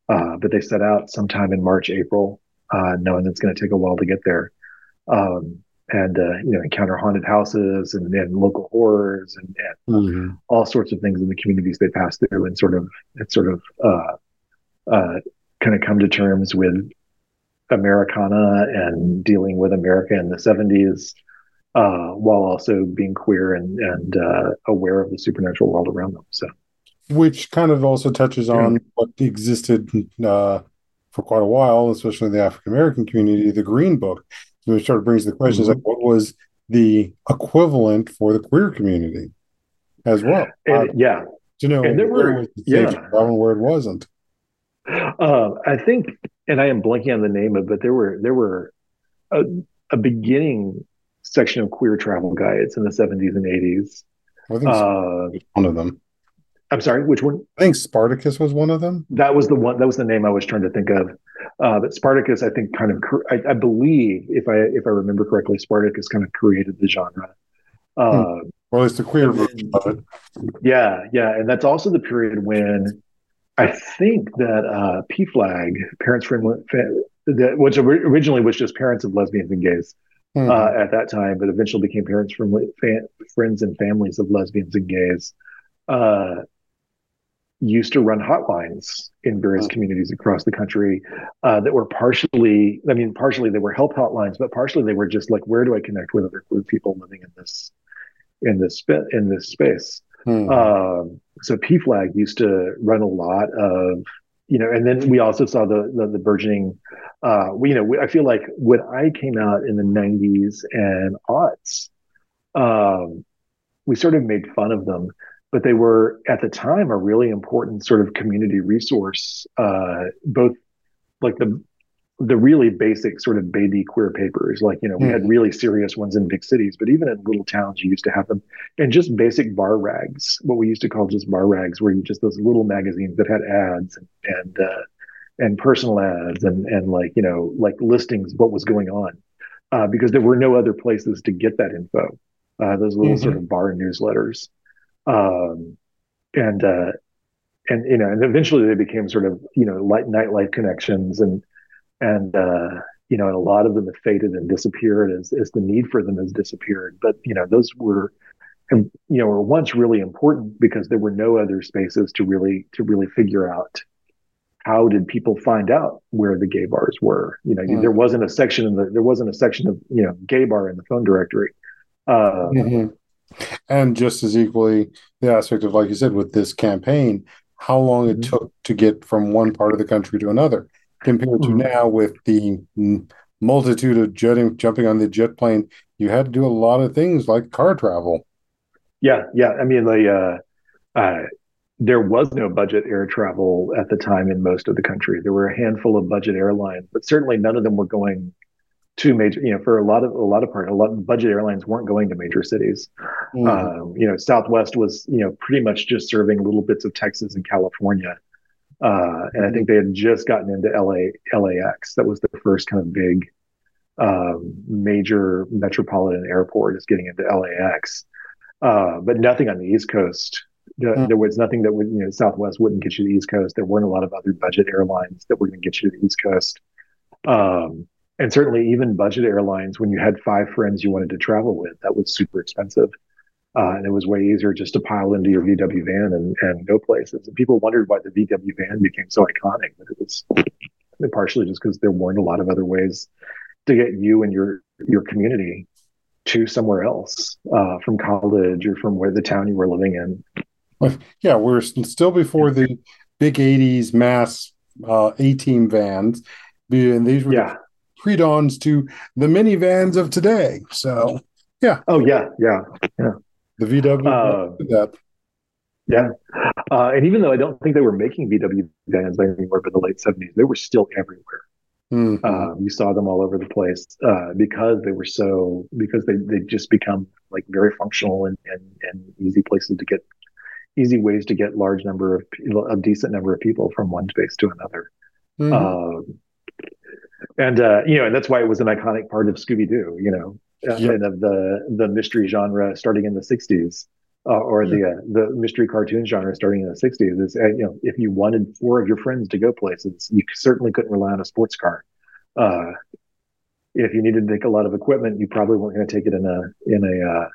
Uh, but they set out sometime in March, April, uh, knowing it's going to take a while to get there. Um, and uh, you know encounter haunted houses and, and local horrors and, and mm-hmm. all sorts of things in the communities they pass through and sort of and sort of uh, uh, kind of come to terms with Americana and dealing with America in the 70s uh, while also being queer and and uh, aware of the supernatural world around them so which kind of also touches on yeah. what existed uh, for quite a while especially in the African American community the green book which sort of brings the question mm-hmm. like what was the equivalent for the queer community as well? And, uh, yeah. to know and there where were, was the yeah. problem where it wasn't. Uh, i think and i am blanking on the name of but there were there were a, a beginning section of queer travel guides in the 70s and 80s I think uh, one of them I'm sorry, which one? I think Spartacus was one of them. That was the one. That was the name I was trying to think of. Uh, but Spartacus, I think, kind of, I, I, believe, if I if I remember correctly, Spartacus kind of created the genre. Uh, hmm. Well, it's the queer version of it. Yeah, yeah, and that's also the period when I think that uh, Flag Parents Friendly, that which originally was just Parents of Lesbians and Gays. Hmm. Uh, at that time, but eventually became Parents Friendly, Friends and Families of Lesbians and Gays. Uh, used to run hotlines in various communities across the country uh, that were partially, I mean, partially they were help hotlines, but partially they were just like, where do I connect with other queer people living in this in this in this space? Hmm. Um, so PFLAG used to run a lot of, you know, and then we also saw the the, the burgeoning. Uh, we, you know, we, I feel like when I came out in the '90s and aughts, um, we sort of made fun of them but they were at the time a really important sort of community resource, uh, both like the the really basic sort of baby queer papers. Like you know, we mm. had hmm. really serious ones in big cities, but even in little towns, you used to have them, and just basic bar rags, what we used to call just bar rags, where you just those little magazines that had ads and and uh, and personal ads and and like you know like listings what was going on, uh, because there were no other places to get that info. Uh, those little mm-hmm. sort of bar newsletters um, and uh, and you know, and eventually they became sort of you know light nightlife connections, and and uh, you know, and a lot of them have faded and disappeared as as the need for them has disappeared. But you know, those were and you know were once really important because there were no other spaces to really to really figure out how did people find out where the gay bars were you know mm-hmm. there wasn't a section in the there wasn't a section of you know gay bar in the phone directory uh, mm-hmm and just as equally the aspect of like you said with this campaign how long it mm-hmm. took to get from one part of the country to another compared to mm-hmm. now with the multitude of jetting jumping on the jet plane you had to do a lot of things like car travel yeah yeah i mean the uh, uh, there was no budget air travel at the time in most of the country there were a handful of budget airlines but certainly none of them were going two major, you know, for a lot of a lot of part, a lot of budget airlines weren't going to major cities. Mm. Um, you know, Southwest was, you know, pretty much just serving little bits of Texas and California. Uh, and I think they had just gotten into LA, LAX. That was the first kind of big um, major metropolitan airport is getting into LAX. Uh, but nothing on the East Coast. Mm. There was nothing that would, you know, Southwest wouldn't get you to the East Coast. There weren't a lot of other budget airlines that were going to get you to the East Coast. Um, and certainly even budget airlines when you had five friends you wanted to travel with that was super expensive. Uh, and it was way easier just to pile into your vw van and, and go places. And people wondered why the vw van became so iconic but it was partially just because there weren't a lot of other ways to get you and your your community to somewhere else uh, from college or from where the town you were living in. Yeah we're still before the big 80s mass uh, a-team vans. And these were yeah pre-dawns to the minivans of today. So Yeah. Oh yeah, yeah, yeah. The VW Uh. Yeah. Uh, and even though I don't think they were making VW vans anymore by the late 70s, they were still everywhere. Mhm. Um, you saw them all over the place uh, because they were so, because they, they just become like very functional and, and, and easy places to get, easy ways to get large number of, a decent number of people from one space to another. Mhm. Um, and uh, you know, and that's why it was an iconic part of Scooby Doo. You know, uh, Yep. and of the the mystery genre starting in the '60s, uh, or the uh, the mystery cartoon genre starting in the '60s. Is uh, you know, if you wanted four of your friends to go places, you certainly couldn't rely on a sports car. Uh, if you needed to take a lot of equipment, you probably weren't going to take it in a in a uh,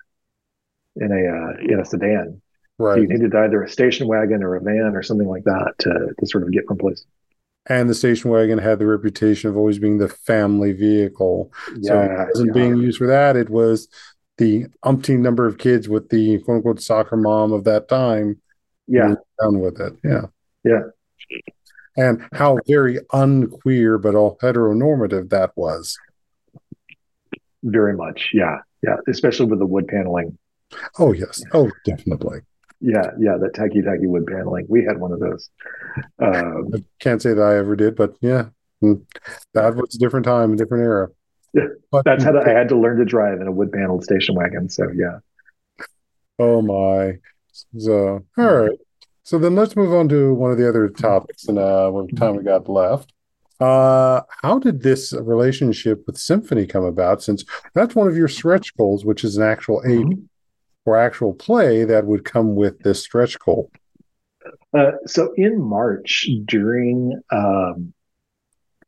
in a uh, in a sedan. So you needed either a station wagon or a van or something like that to to sort of get from place. And the station wagon had the reputation of always being the family vehicle. So it wasn't yeah. being used for that. It was the umpteen number of kids with the quote unquote soccer mom of that time yeah. done with it. Yeah. Yeah. And how very unqueer but all heteronormative that was. Very much, yeah, yeah. Especially with the wood paneling. Oh yes. Oh definitely. Yeah, yeah. That tacky tacky wood paneling. We had one of those. Um, I can't say that I ever did, but yeah. Mm. That was a different time, a different era. Yeah, But that's how I had to learn to drive in a wood paneled station wagon. So yeah. Oh my. So, all right. So then let's move on to one of the other topics and uh what time we got left. Uh how did this relationship with symphony come about since that's one of your stretch goals, which is an actual aid Mm-hmm. or actual play that would come with this stretch goal. Uh, so in March during um,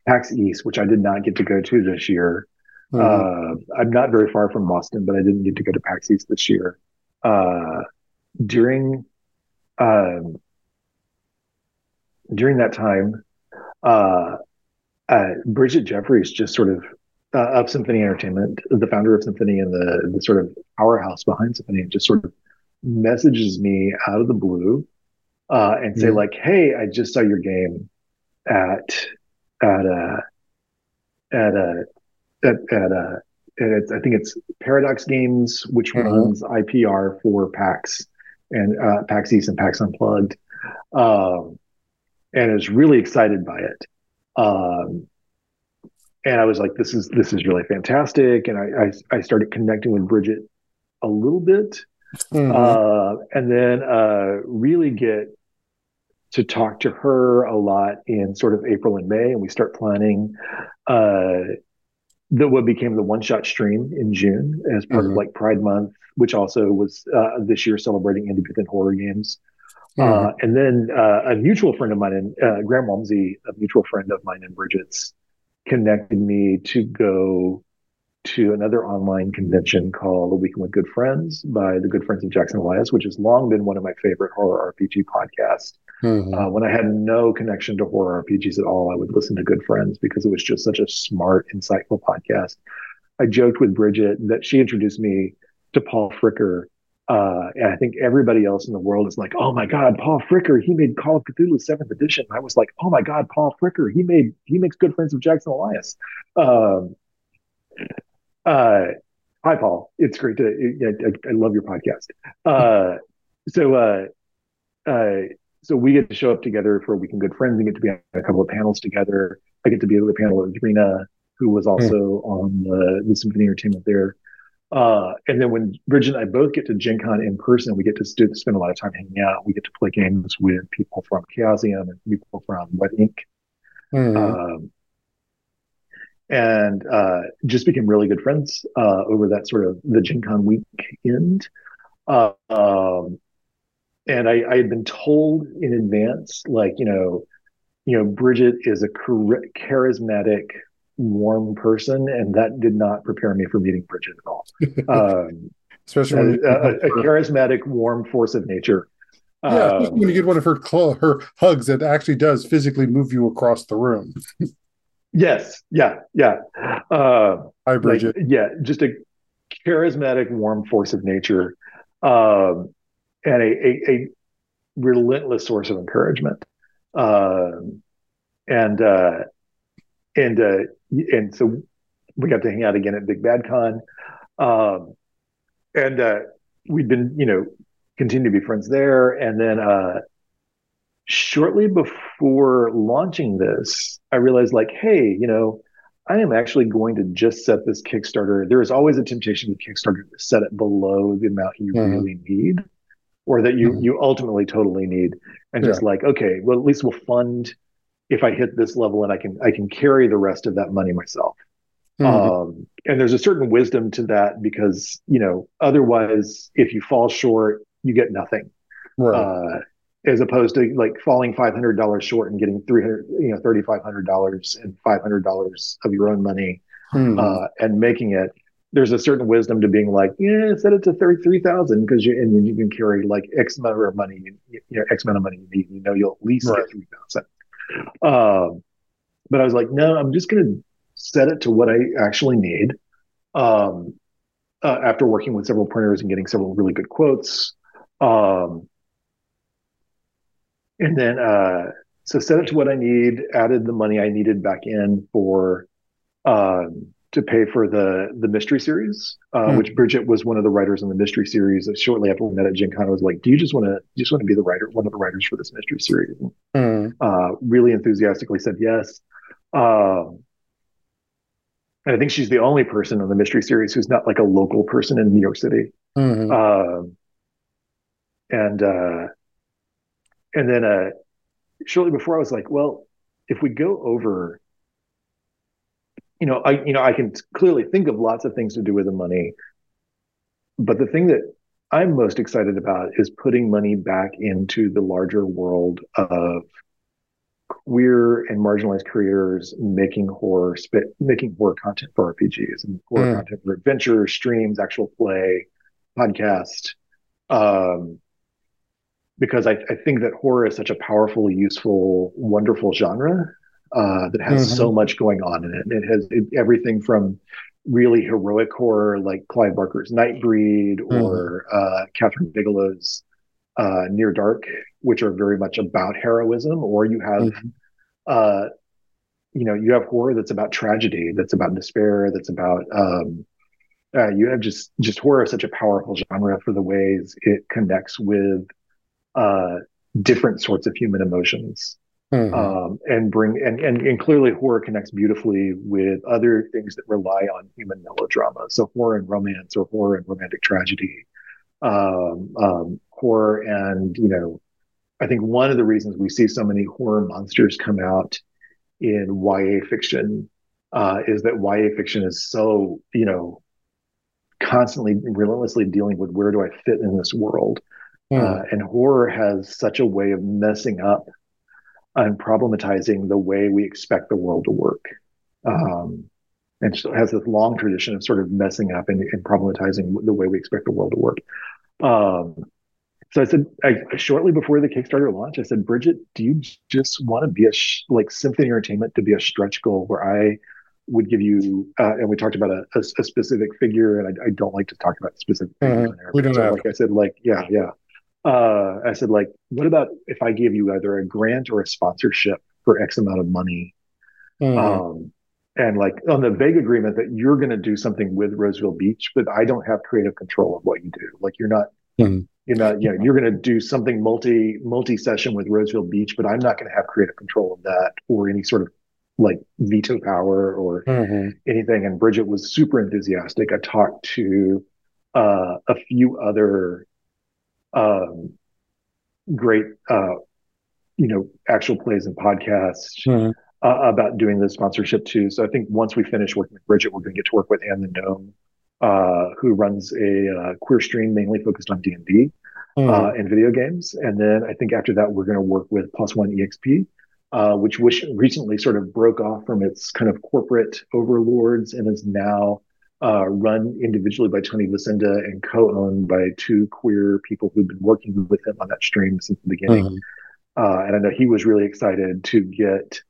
PAX East, which I did not get to go to this year, Mhm. Uh, I'm not very far from Boston, but I didn't get to go to PAX East this year. Uh, during um, during that time, uh, uh, Bridget Jeffries just sort of uh, of Symphony Entertainment, the founder of Symphony and the the sort of powerhouse behind Symphony, just sort of messages me out of the blue uh, and say Mhm. like, "Hey, I just saw your game at at a at a at at uh and it's, I think it's Paradox Games, which Mhm. runs IPR for PAX and uh, PAX East and PAX Unplugged, um, and is really excited by it. Um, and I was like, "This is this is really fantastic." And I I, I started connecting with Bridget a little bit, Mhm. uh, and then uh, really get to talk to her a lot in sort of April and May, and we start planning uh, the what became the one shot stream in June as part Mhm. of like Pride Month, which also was uh, this year celebrating independent horror games. Uh, and then uh, a mutual friend of mine, and uh, Graham Walmsley, a mutual friend of mine and Bridget's, connected me to go to another online convention called The Weekend with Good Friends by the Good Friends of Jackson Elias, which has long been one of my favorite horror RPG podcasts. Mhm. Uh, when I had no connection to horror RPGs at all, I would listen to Good Friends because it was just such a smart, insightful podcast. I joked with Bridget that she introduced me to Paul Fricker. Uh, and I think everybody else in the world is like, oh my God, Paul Fricker, he made Call of Cthulhu seventh edition. I was like, oh my God, Paul Fricker, he made, he makes good friends with Jackson Elias. Um, uh, hi, Paul. It's great to, I, I, love your podcast. Uh, so, uh, uh, so we get to show up together for a weekend good friends and get to be on a couple of panels together. I get to be on the panel with Rena, who was also on the, the symphony entertainment there. Uh, and then when Bridget and I both get to Gen Con in person, we get to st- spend a lot of time hanging out. We get to play games with people from Chaosium and people from Wet Ink. Mhm. Um, and uh, just became really good friends uh, over that sort of the Gen Con weekend. Um, and I, I had been told in advance, like, you know, you know, Bridget is a char- charismatic, warm person, and that did not prepare me for meeting Bridget at all. Um, Especially a, when a, a charismatic, warm force of nature. yeah, especially Um, when you get one of her cl- her hugs that actually does physically move you across the room. yes, yeah, yeah. Uh, Hi, like, Bridget. yeah, just a charismatic, warm force of nature, um, and a, a, a relentless source of encouragement. Um, and uh, and uh, and so we got to hang out again at Big Bad Con. Um, and uh, we'd been, you know, continue to be friends there. And then uh, shortly before launching this, I realized, like, hey, you know, I am actually going to just set this Kickstarter. There is always a temptation with Kickstarter to set it below the amount you mm-hmm. really need, or that you mm-hmm. you ultimately totally need, and yeah. just like, okay, well, at least we'll fund if I hit this level, and I can I can carry the rest of that money myself. Mm-hmm. Um, and there's a certain wisdom to that because you know otherwise, if you fall short, you get nothing. Right. Uh, as opposed to like falling five hundred dollars short and getting three hundred, you know, thirty five hundred dollars and five hundred dollars of your own money, hmm. uh, and making it. There's a certain wisdom to being like, yeah, set it to thirty three thousand because you and you can carry like X amount of money, you, you know, X amount of money you need. You know, you'll at least right. get three thousand. Um, but I was like, no, I'm just gonna set it to what I actually need. Um, uh, after working with several printers and getting several really good quotes. Um, and then uh, so set it to what I need, added the money I needed back in for um, to pay for the the mystery series, uh, mm. which Bridget was one of the writers in the mystery series. Shortly after we met at Gen Con, I was like, "Do you just want to just want to be the writer, one of the writers for this mystery series?" And, mm. uh, really enthusiastically said yes. Um, and I think she's the only person on the mystery series who's not like a local person in New York City. Mm-hmm. Uh, and uh, and then uh, shortly before, I was like, well, if we go over, you know, I you know I can clearly think of lots of things to do with the money, but the thing that I'm most excited about is putting money back into the larger world of queer and marginalized creators making horror making horror content for RPGs and horror mm. content for adventure streams, actual play, podcast. Um, because I, I, think that horror is such a powerful, useful, wonderful genre uh, that has mm-hmm. so much going on in it. It has it, everything from really heroic horror like Clive Barker's Nightbreed mm-hmm. or uh, Kathryn Bigelow's uh, Near Dark, which are very much about heroism, or you have, mm-hmm. uh, you know, you have horror that's about tragedy, that's about despair, that's about. Um, uh, you have just just horror is such a powerful genre for the ways it connects with uh, different sorts of human emotions. Mm-hmm. Um, and bring and, and and clearly horror connects beautifully with other things that rely on human melodrama. So horror and romance, or horror and romantic tragedy, um, um, horror and you know i think one of the reasons we see so many horror monsters come out in ya fiction uh, is that ya fiction is so you know constantly relentlessly dealing with where do i fit in this world mm. uh, and horror has such a way of messing up and problematizing the way we expect the world to work um, and so it has this long tradition of sort of messing up and, and problematizing the way we expect the world to work um, so I said, I, shortly before the Kickstarter launch, I said, Bridget, do you just want to be a sh- like Symphony Entertainment to be a stretch goal where I would give you, uh, and we talked about a, a, a specific figure, and I, I, don't like to talk about specific figures. Uh-huh. We don't so have. Like I said, like yeah, yeah. Uh, I said, like, what about if I give you either a grant or a sponsorship for X amount of money? Mm-hmm. Um, and like on the vague agreement that you're going to do something with Roseville Beach, but I don't have creative control of what you do. Like you're not mm-hmm. you know, you know, you're going to do something multi multi session with Roseville Beach, but I'm not going to have creative control of that or any sort of like veto power or mm-hmm. anything. And Bridget was super enthusiastic. I talked to uh, a few other um, great, uh, you know, actual plays and podcasts. Mm-hmm. Uh, about doing the sponsorship too. So I think once we finish working with Bridget, we're going to get to work with Anne the Gnome uh, who runs a uh, queer stream mainly focused on D and D hmm. uh, and video games. And then I think after that, we're going to work with Plus One EXP, uh, which, which recently sort of broke off from its kind of corporate overlords and is now uh, run individually by Tony Lucinda and co-owned by two queer people who've been working with him on that stream since the beginning. Hmm. and I know he was really excited to get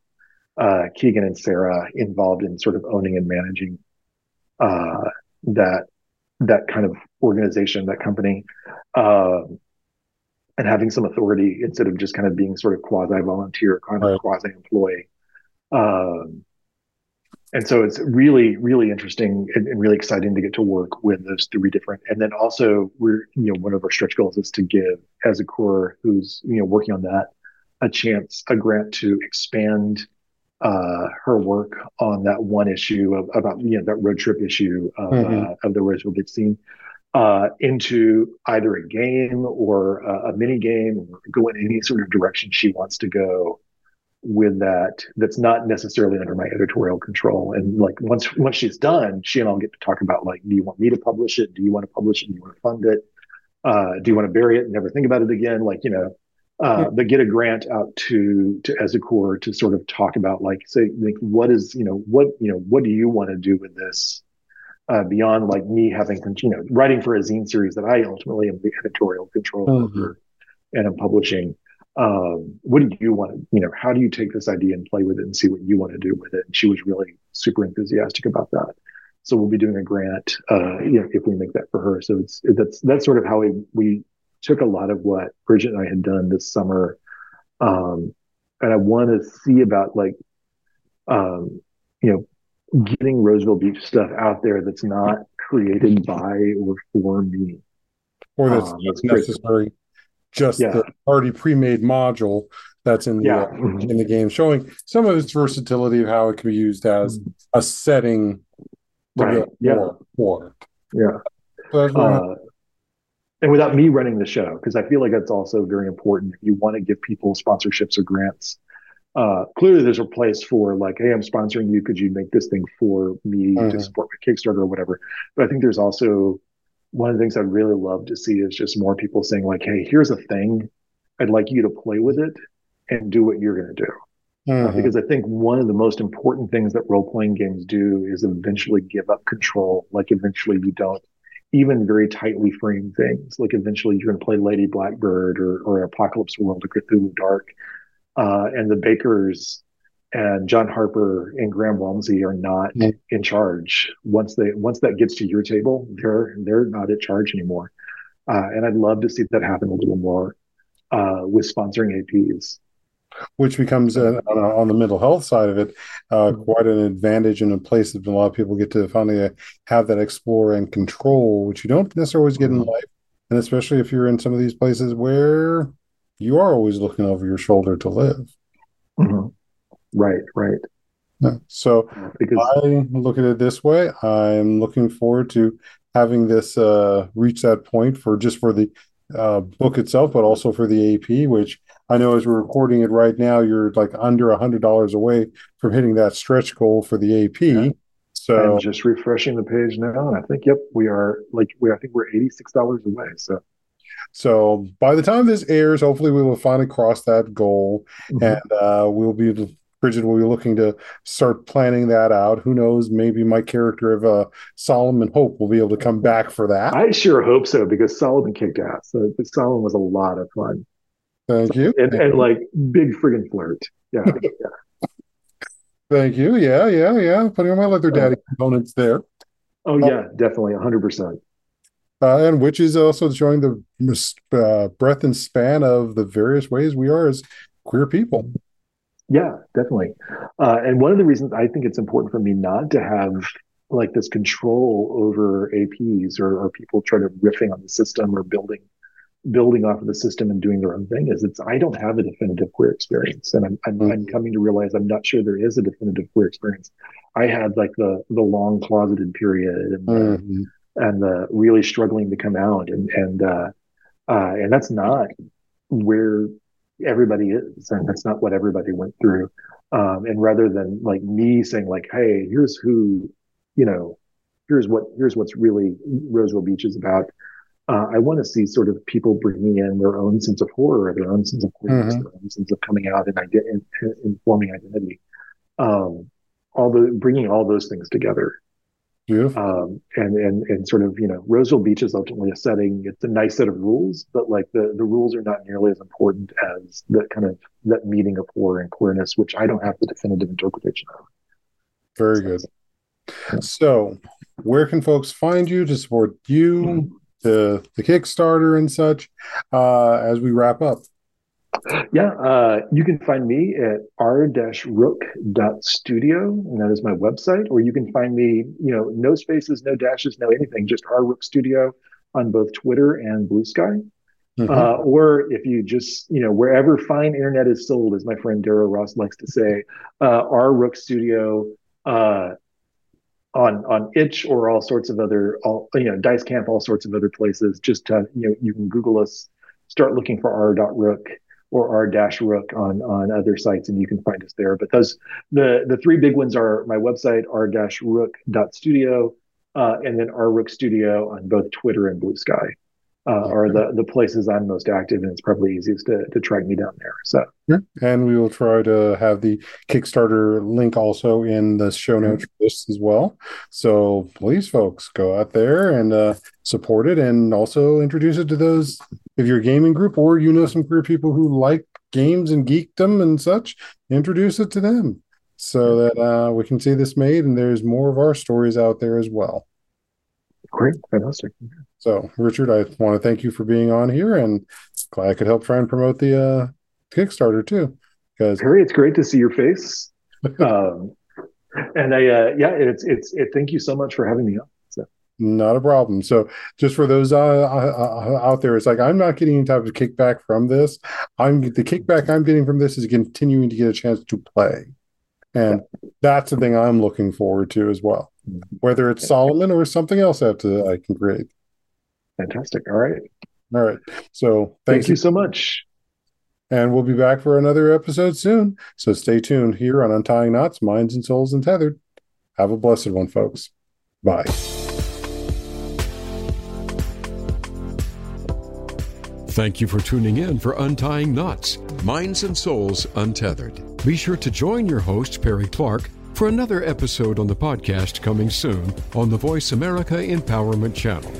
Keegan and Sarah involved in sort of owning and managing uh, that that kind of organization, that company, uh, and having some authority instead of just kind of being sort of quasi volunteer, kind of right. quasi employee. Um, and so it's really really interesting and, and, really exciting to get to work with those three different and then also we're you know one of our stretch goals is to give Ezequiel who's you know working on that a chance a grant to expand uh, her work on that one issue of about you know that road trip issue of, mm-hmm. uh, of the Roseville Beach zine uh, into either a game or a, a mini game or go in any sort of direction she wants to go with that that's not necessarily under my editorial control. And like once once she's done she and i'll get to talk about like do you want me to publish it? Do you want to publish it? Do you want to fund it? Uh, do you want to bury it and never think about it again? Like you know uh, yeah. but get a grant out to to Ezequiel to sort of talk about like say like what is you know what you know what do you want to do with this uh, beyond like me having you know writing for a zine series that I ultimately am the editorial control mm-hmm. over and I'm publishing um, what do you want to, you know, how do you take this idea and play with it and see what you want to do with it? And she was really super enthusiastic about that. So we'll be doing a grant, uh, you know, if we make that for her. So it's that's that's sort of how we we took a lot of what Bridget and I had done this summer, um, and I want to see about like, um, you know, getting Roseville Beach stuff out there that's not created by or for me, or that's um, necessary just yeah. the already pre-made module that's in the yeah. mm-hmm. in the game, showing some of its versatility of how it can be used as mm-hmm. a setting. Right. Yeah. For, for. Yeah. uh, and without me running the show, because I feel like that's also very important. If you want to give people sponsorships or grants, uh, clearly there's a place for like, hey, I'm sponsoring you. Could you make this thing for me mm-hmm. to support my Kickstarter or whatever? But I think there's also one of the things I'd really love to see is just more people saying like, "Hey, here's a thing. I'd like you to play with it and do what you're going to do." Mm-hmm. Uh, because I think one of the most important things that role playing games do is eventually give up control. Like eventually you don't even very tightly frame things. Like eventually you're going to play Lady Blackbird or, or Apocalypse World or Cthulhu Dark, uh, and the bakers and John Harper and Graham Walmsley are not mm-hmm. in charge. Once they once that gets to your table, they're they're not in charge anymore. Uh, and I'd love to see that happen a little more uh, with sponsoring APs. Which becomes uh, on, on, the mental health side of it uh, mm-hmm. quite an advantage and a place that a lot of people get to finally have that explore and control, which you don't necessarily always get in mm-hmm. life, and especially if you're in some of these places where you are always looking over your shoulder to live. Mm-hmm. Right, right. Yeah. So because I look at it this way. I'm looking forward to having this uh, reach that point for just for the uh, book itself, but also for the AP, which I know as we're recording it right now, you're like under a hundred dollars away from hitting that stretch goal for the AP. Yeah. So I'm just refreshing the page now, and I think yep, we are like we I think we're eighty six dollars away. So so by the time this airs, hopefully we will finally cross that goal, mm-hmm. and uh, we'll be Bridget will be looking to start planning that out. Who knows? Maybe my character of uh, Solomon Hope will be able to come back for that. I sure hope so because Solomon kicked ass. So, Solomon was a lot of fun. Thank you. And, and like big friggin' flirt. Yeah. yeah. Thank you. Yeah, yeah, yeah. Putting on my leather daddy components there. Oh yeah, definitely, hundred percent. Uh, and which is also showing the uh, breadth and span of the various ways we are as queer people. Yeah, definitely. Uh, and one of the reasons I think it's important for me not to have like this control over APs or, or people try to riffing on the system or building building off of the system and doing their own thing is it's I don't have a definitive queer experience, and I'm I'm, mm-hmm. I'm coming to realize I'm not sure there is a definitive queer experience. I had like the the long closeted period and the, mm-hmm. and the really struggling to come out, and and uh, uh, and that's not where everybody is and that's not what everybody went through. Um, and rather than like me saying like hey here's who you know here's what here's what's really roseville beach is about uh, i want to see sort of people bringing in their own sense of horror their own sense of queerness mm-hmm. their own sense of coming out and, ide- and, and forming identity. Um, all the bringing all those things together Beautiful. Um, and and and sort of you know Roseville Beach is ultimately a setting. It's a nice set of rules, but like the the rules are not nearly as important as the kind of that meeting of horror and queerness, which I don't have the definitive interpretation of. Very so, good. So, where can folks find you to support you, mm-hmm. the the Kickstarter and such, uh, as we wrap up? Yeah, uh, you can find me at r-rook.studio, and that is my website. Or you can find me, you know, no spaces, no dashes, no anything, just r-rook studio on both Twitter and Blue Sky. Mm-hmm. Uh, or if you just, you know, wherever fine internet is sold, as my friend Daryl Ross likes to say, uh, our Rook Studio uh, on on Itch or all sorts of other, all, you know, Dice Camp, all sorts of other places. Just to, you know, you can Google us, start looking for r.rook or r dash rook on on other sites, and you can find us there. But those the the three big ones are my website r dash rook.studio, uh, and then r rook studio on both Twitter and Blue Sky uh, are the the places I'm most active, and it's probably easiest to to track me down there. So and we will try to have the Kickstarter link also in the show mm-hmm. notes as well. So please, folks, go out there and uh, support it, and also introduce it to those if you're a gaming group or you know some queer people who like games and geekdom and such. Introduce it to them so that uh, we can see this made, and there's more of our stories out there as well. Great, fantastic. So, Richard, I want to thank you for being on here, and glad I could help try and promote the uh, Kickstarter too. Because Perry, it's great to see your face. um, and I, uh, yeah, it's it's it. Thank you so much for having me on. Not a problem. So, just for those uh, uh, uh, out there, it's like I'm not getting any type of kickback from this. I'm the kickback I'm getting from this is continuing to get a chance to play, and that's the thing I'm looking forward to as well whether it's Solomon or something else I have to I can create. Fantastic. All right. All right. So thank you so much. And we'll be back for another episode soon. So stay tuned here on Untying Knots, Minds and Souls Untethered. Have a blessed one, folks. Bye. Thank you for tuning in for Untying Knots, Minds and Souls Untethered. Be sure to join your host, Perry Clark for another episode on the podcast coming soon on the Voice America Empowerment Channel.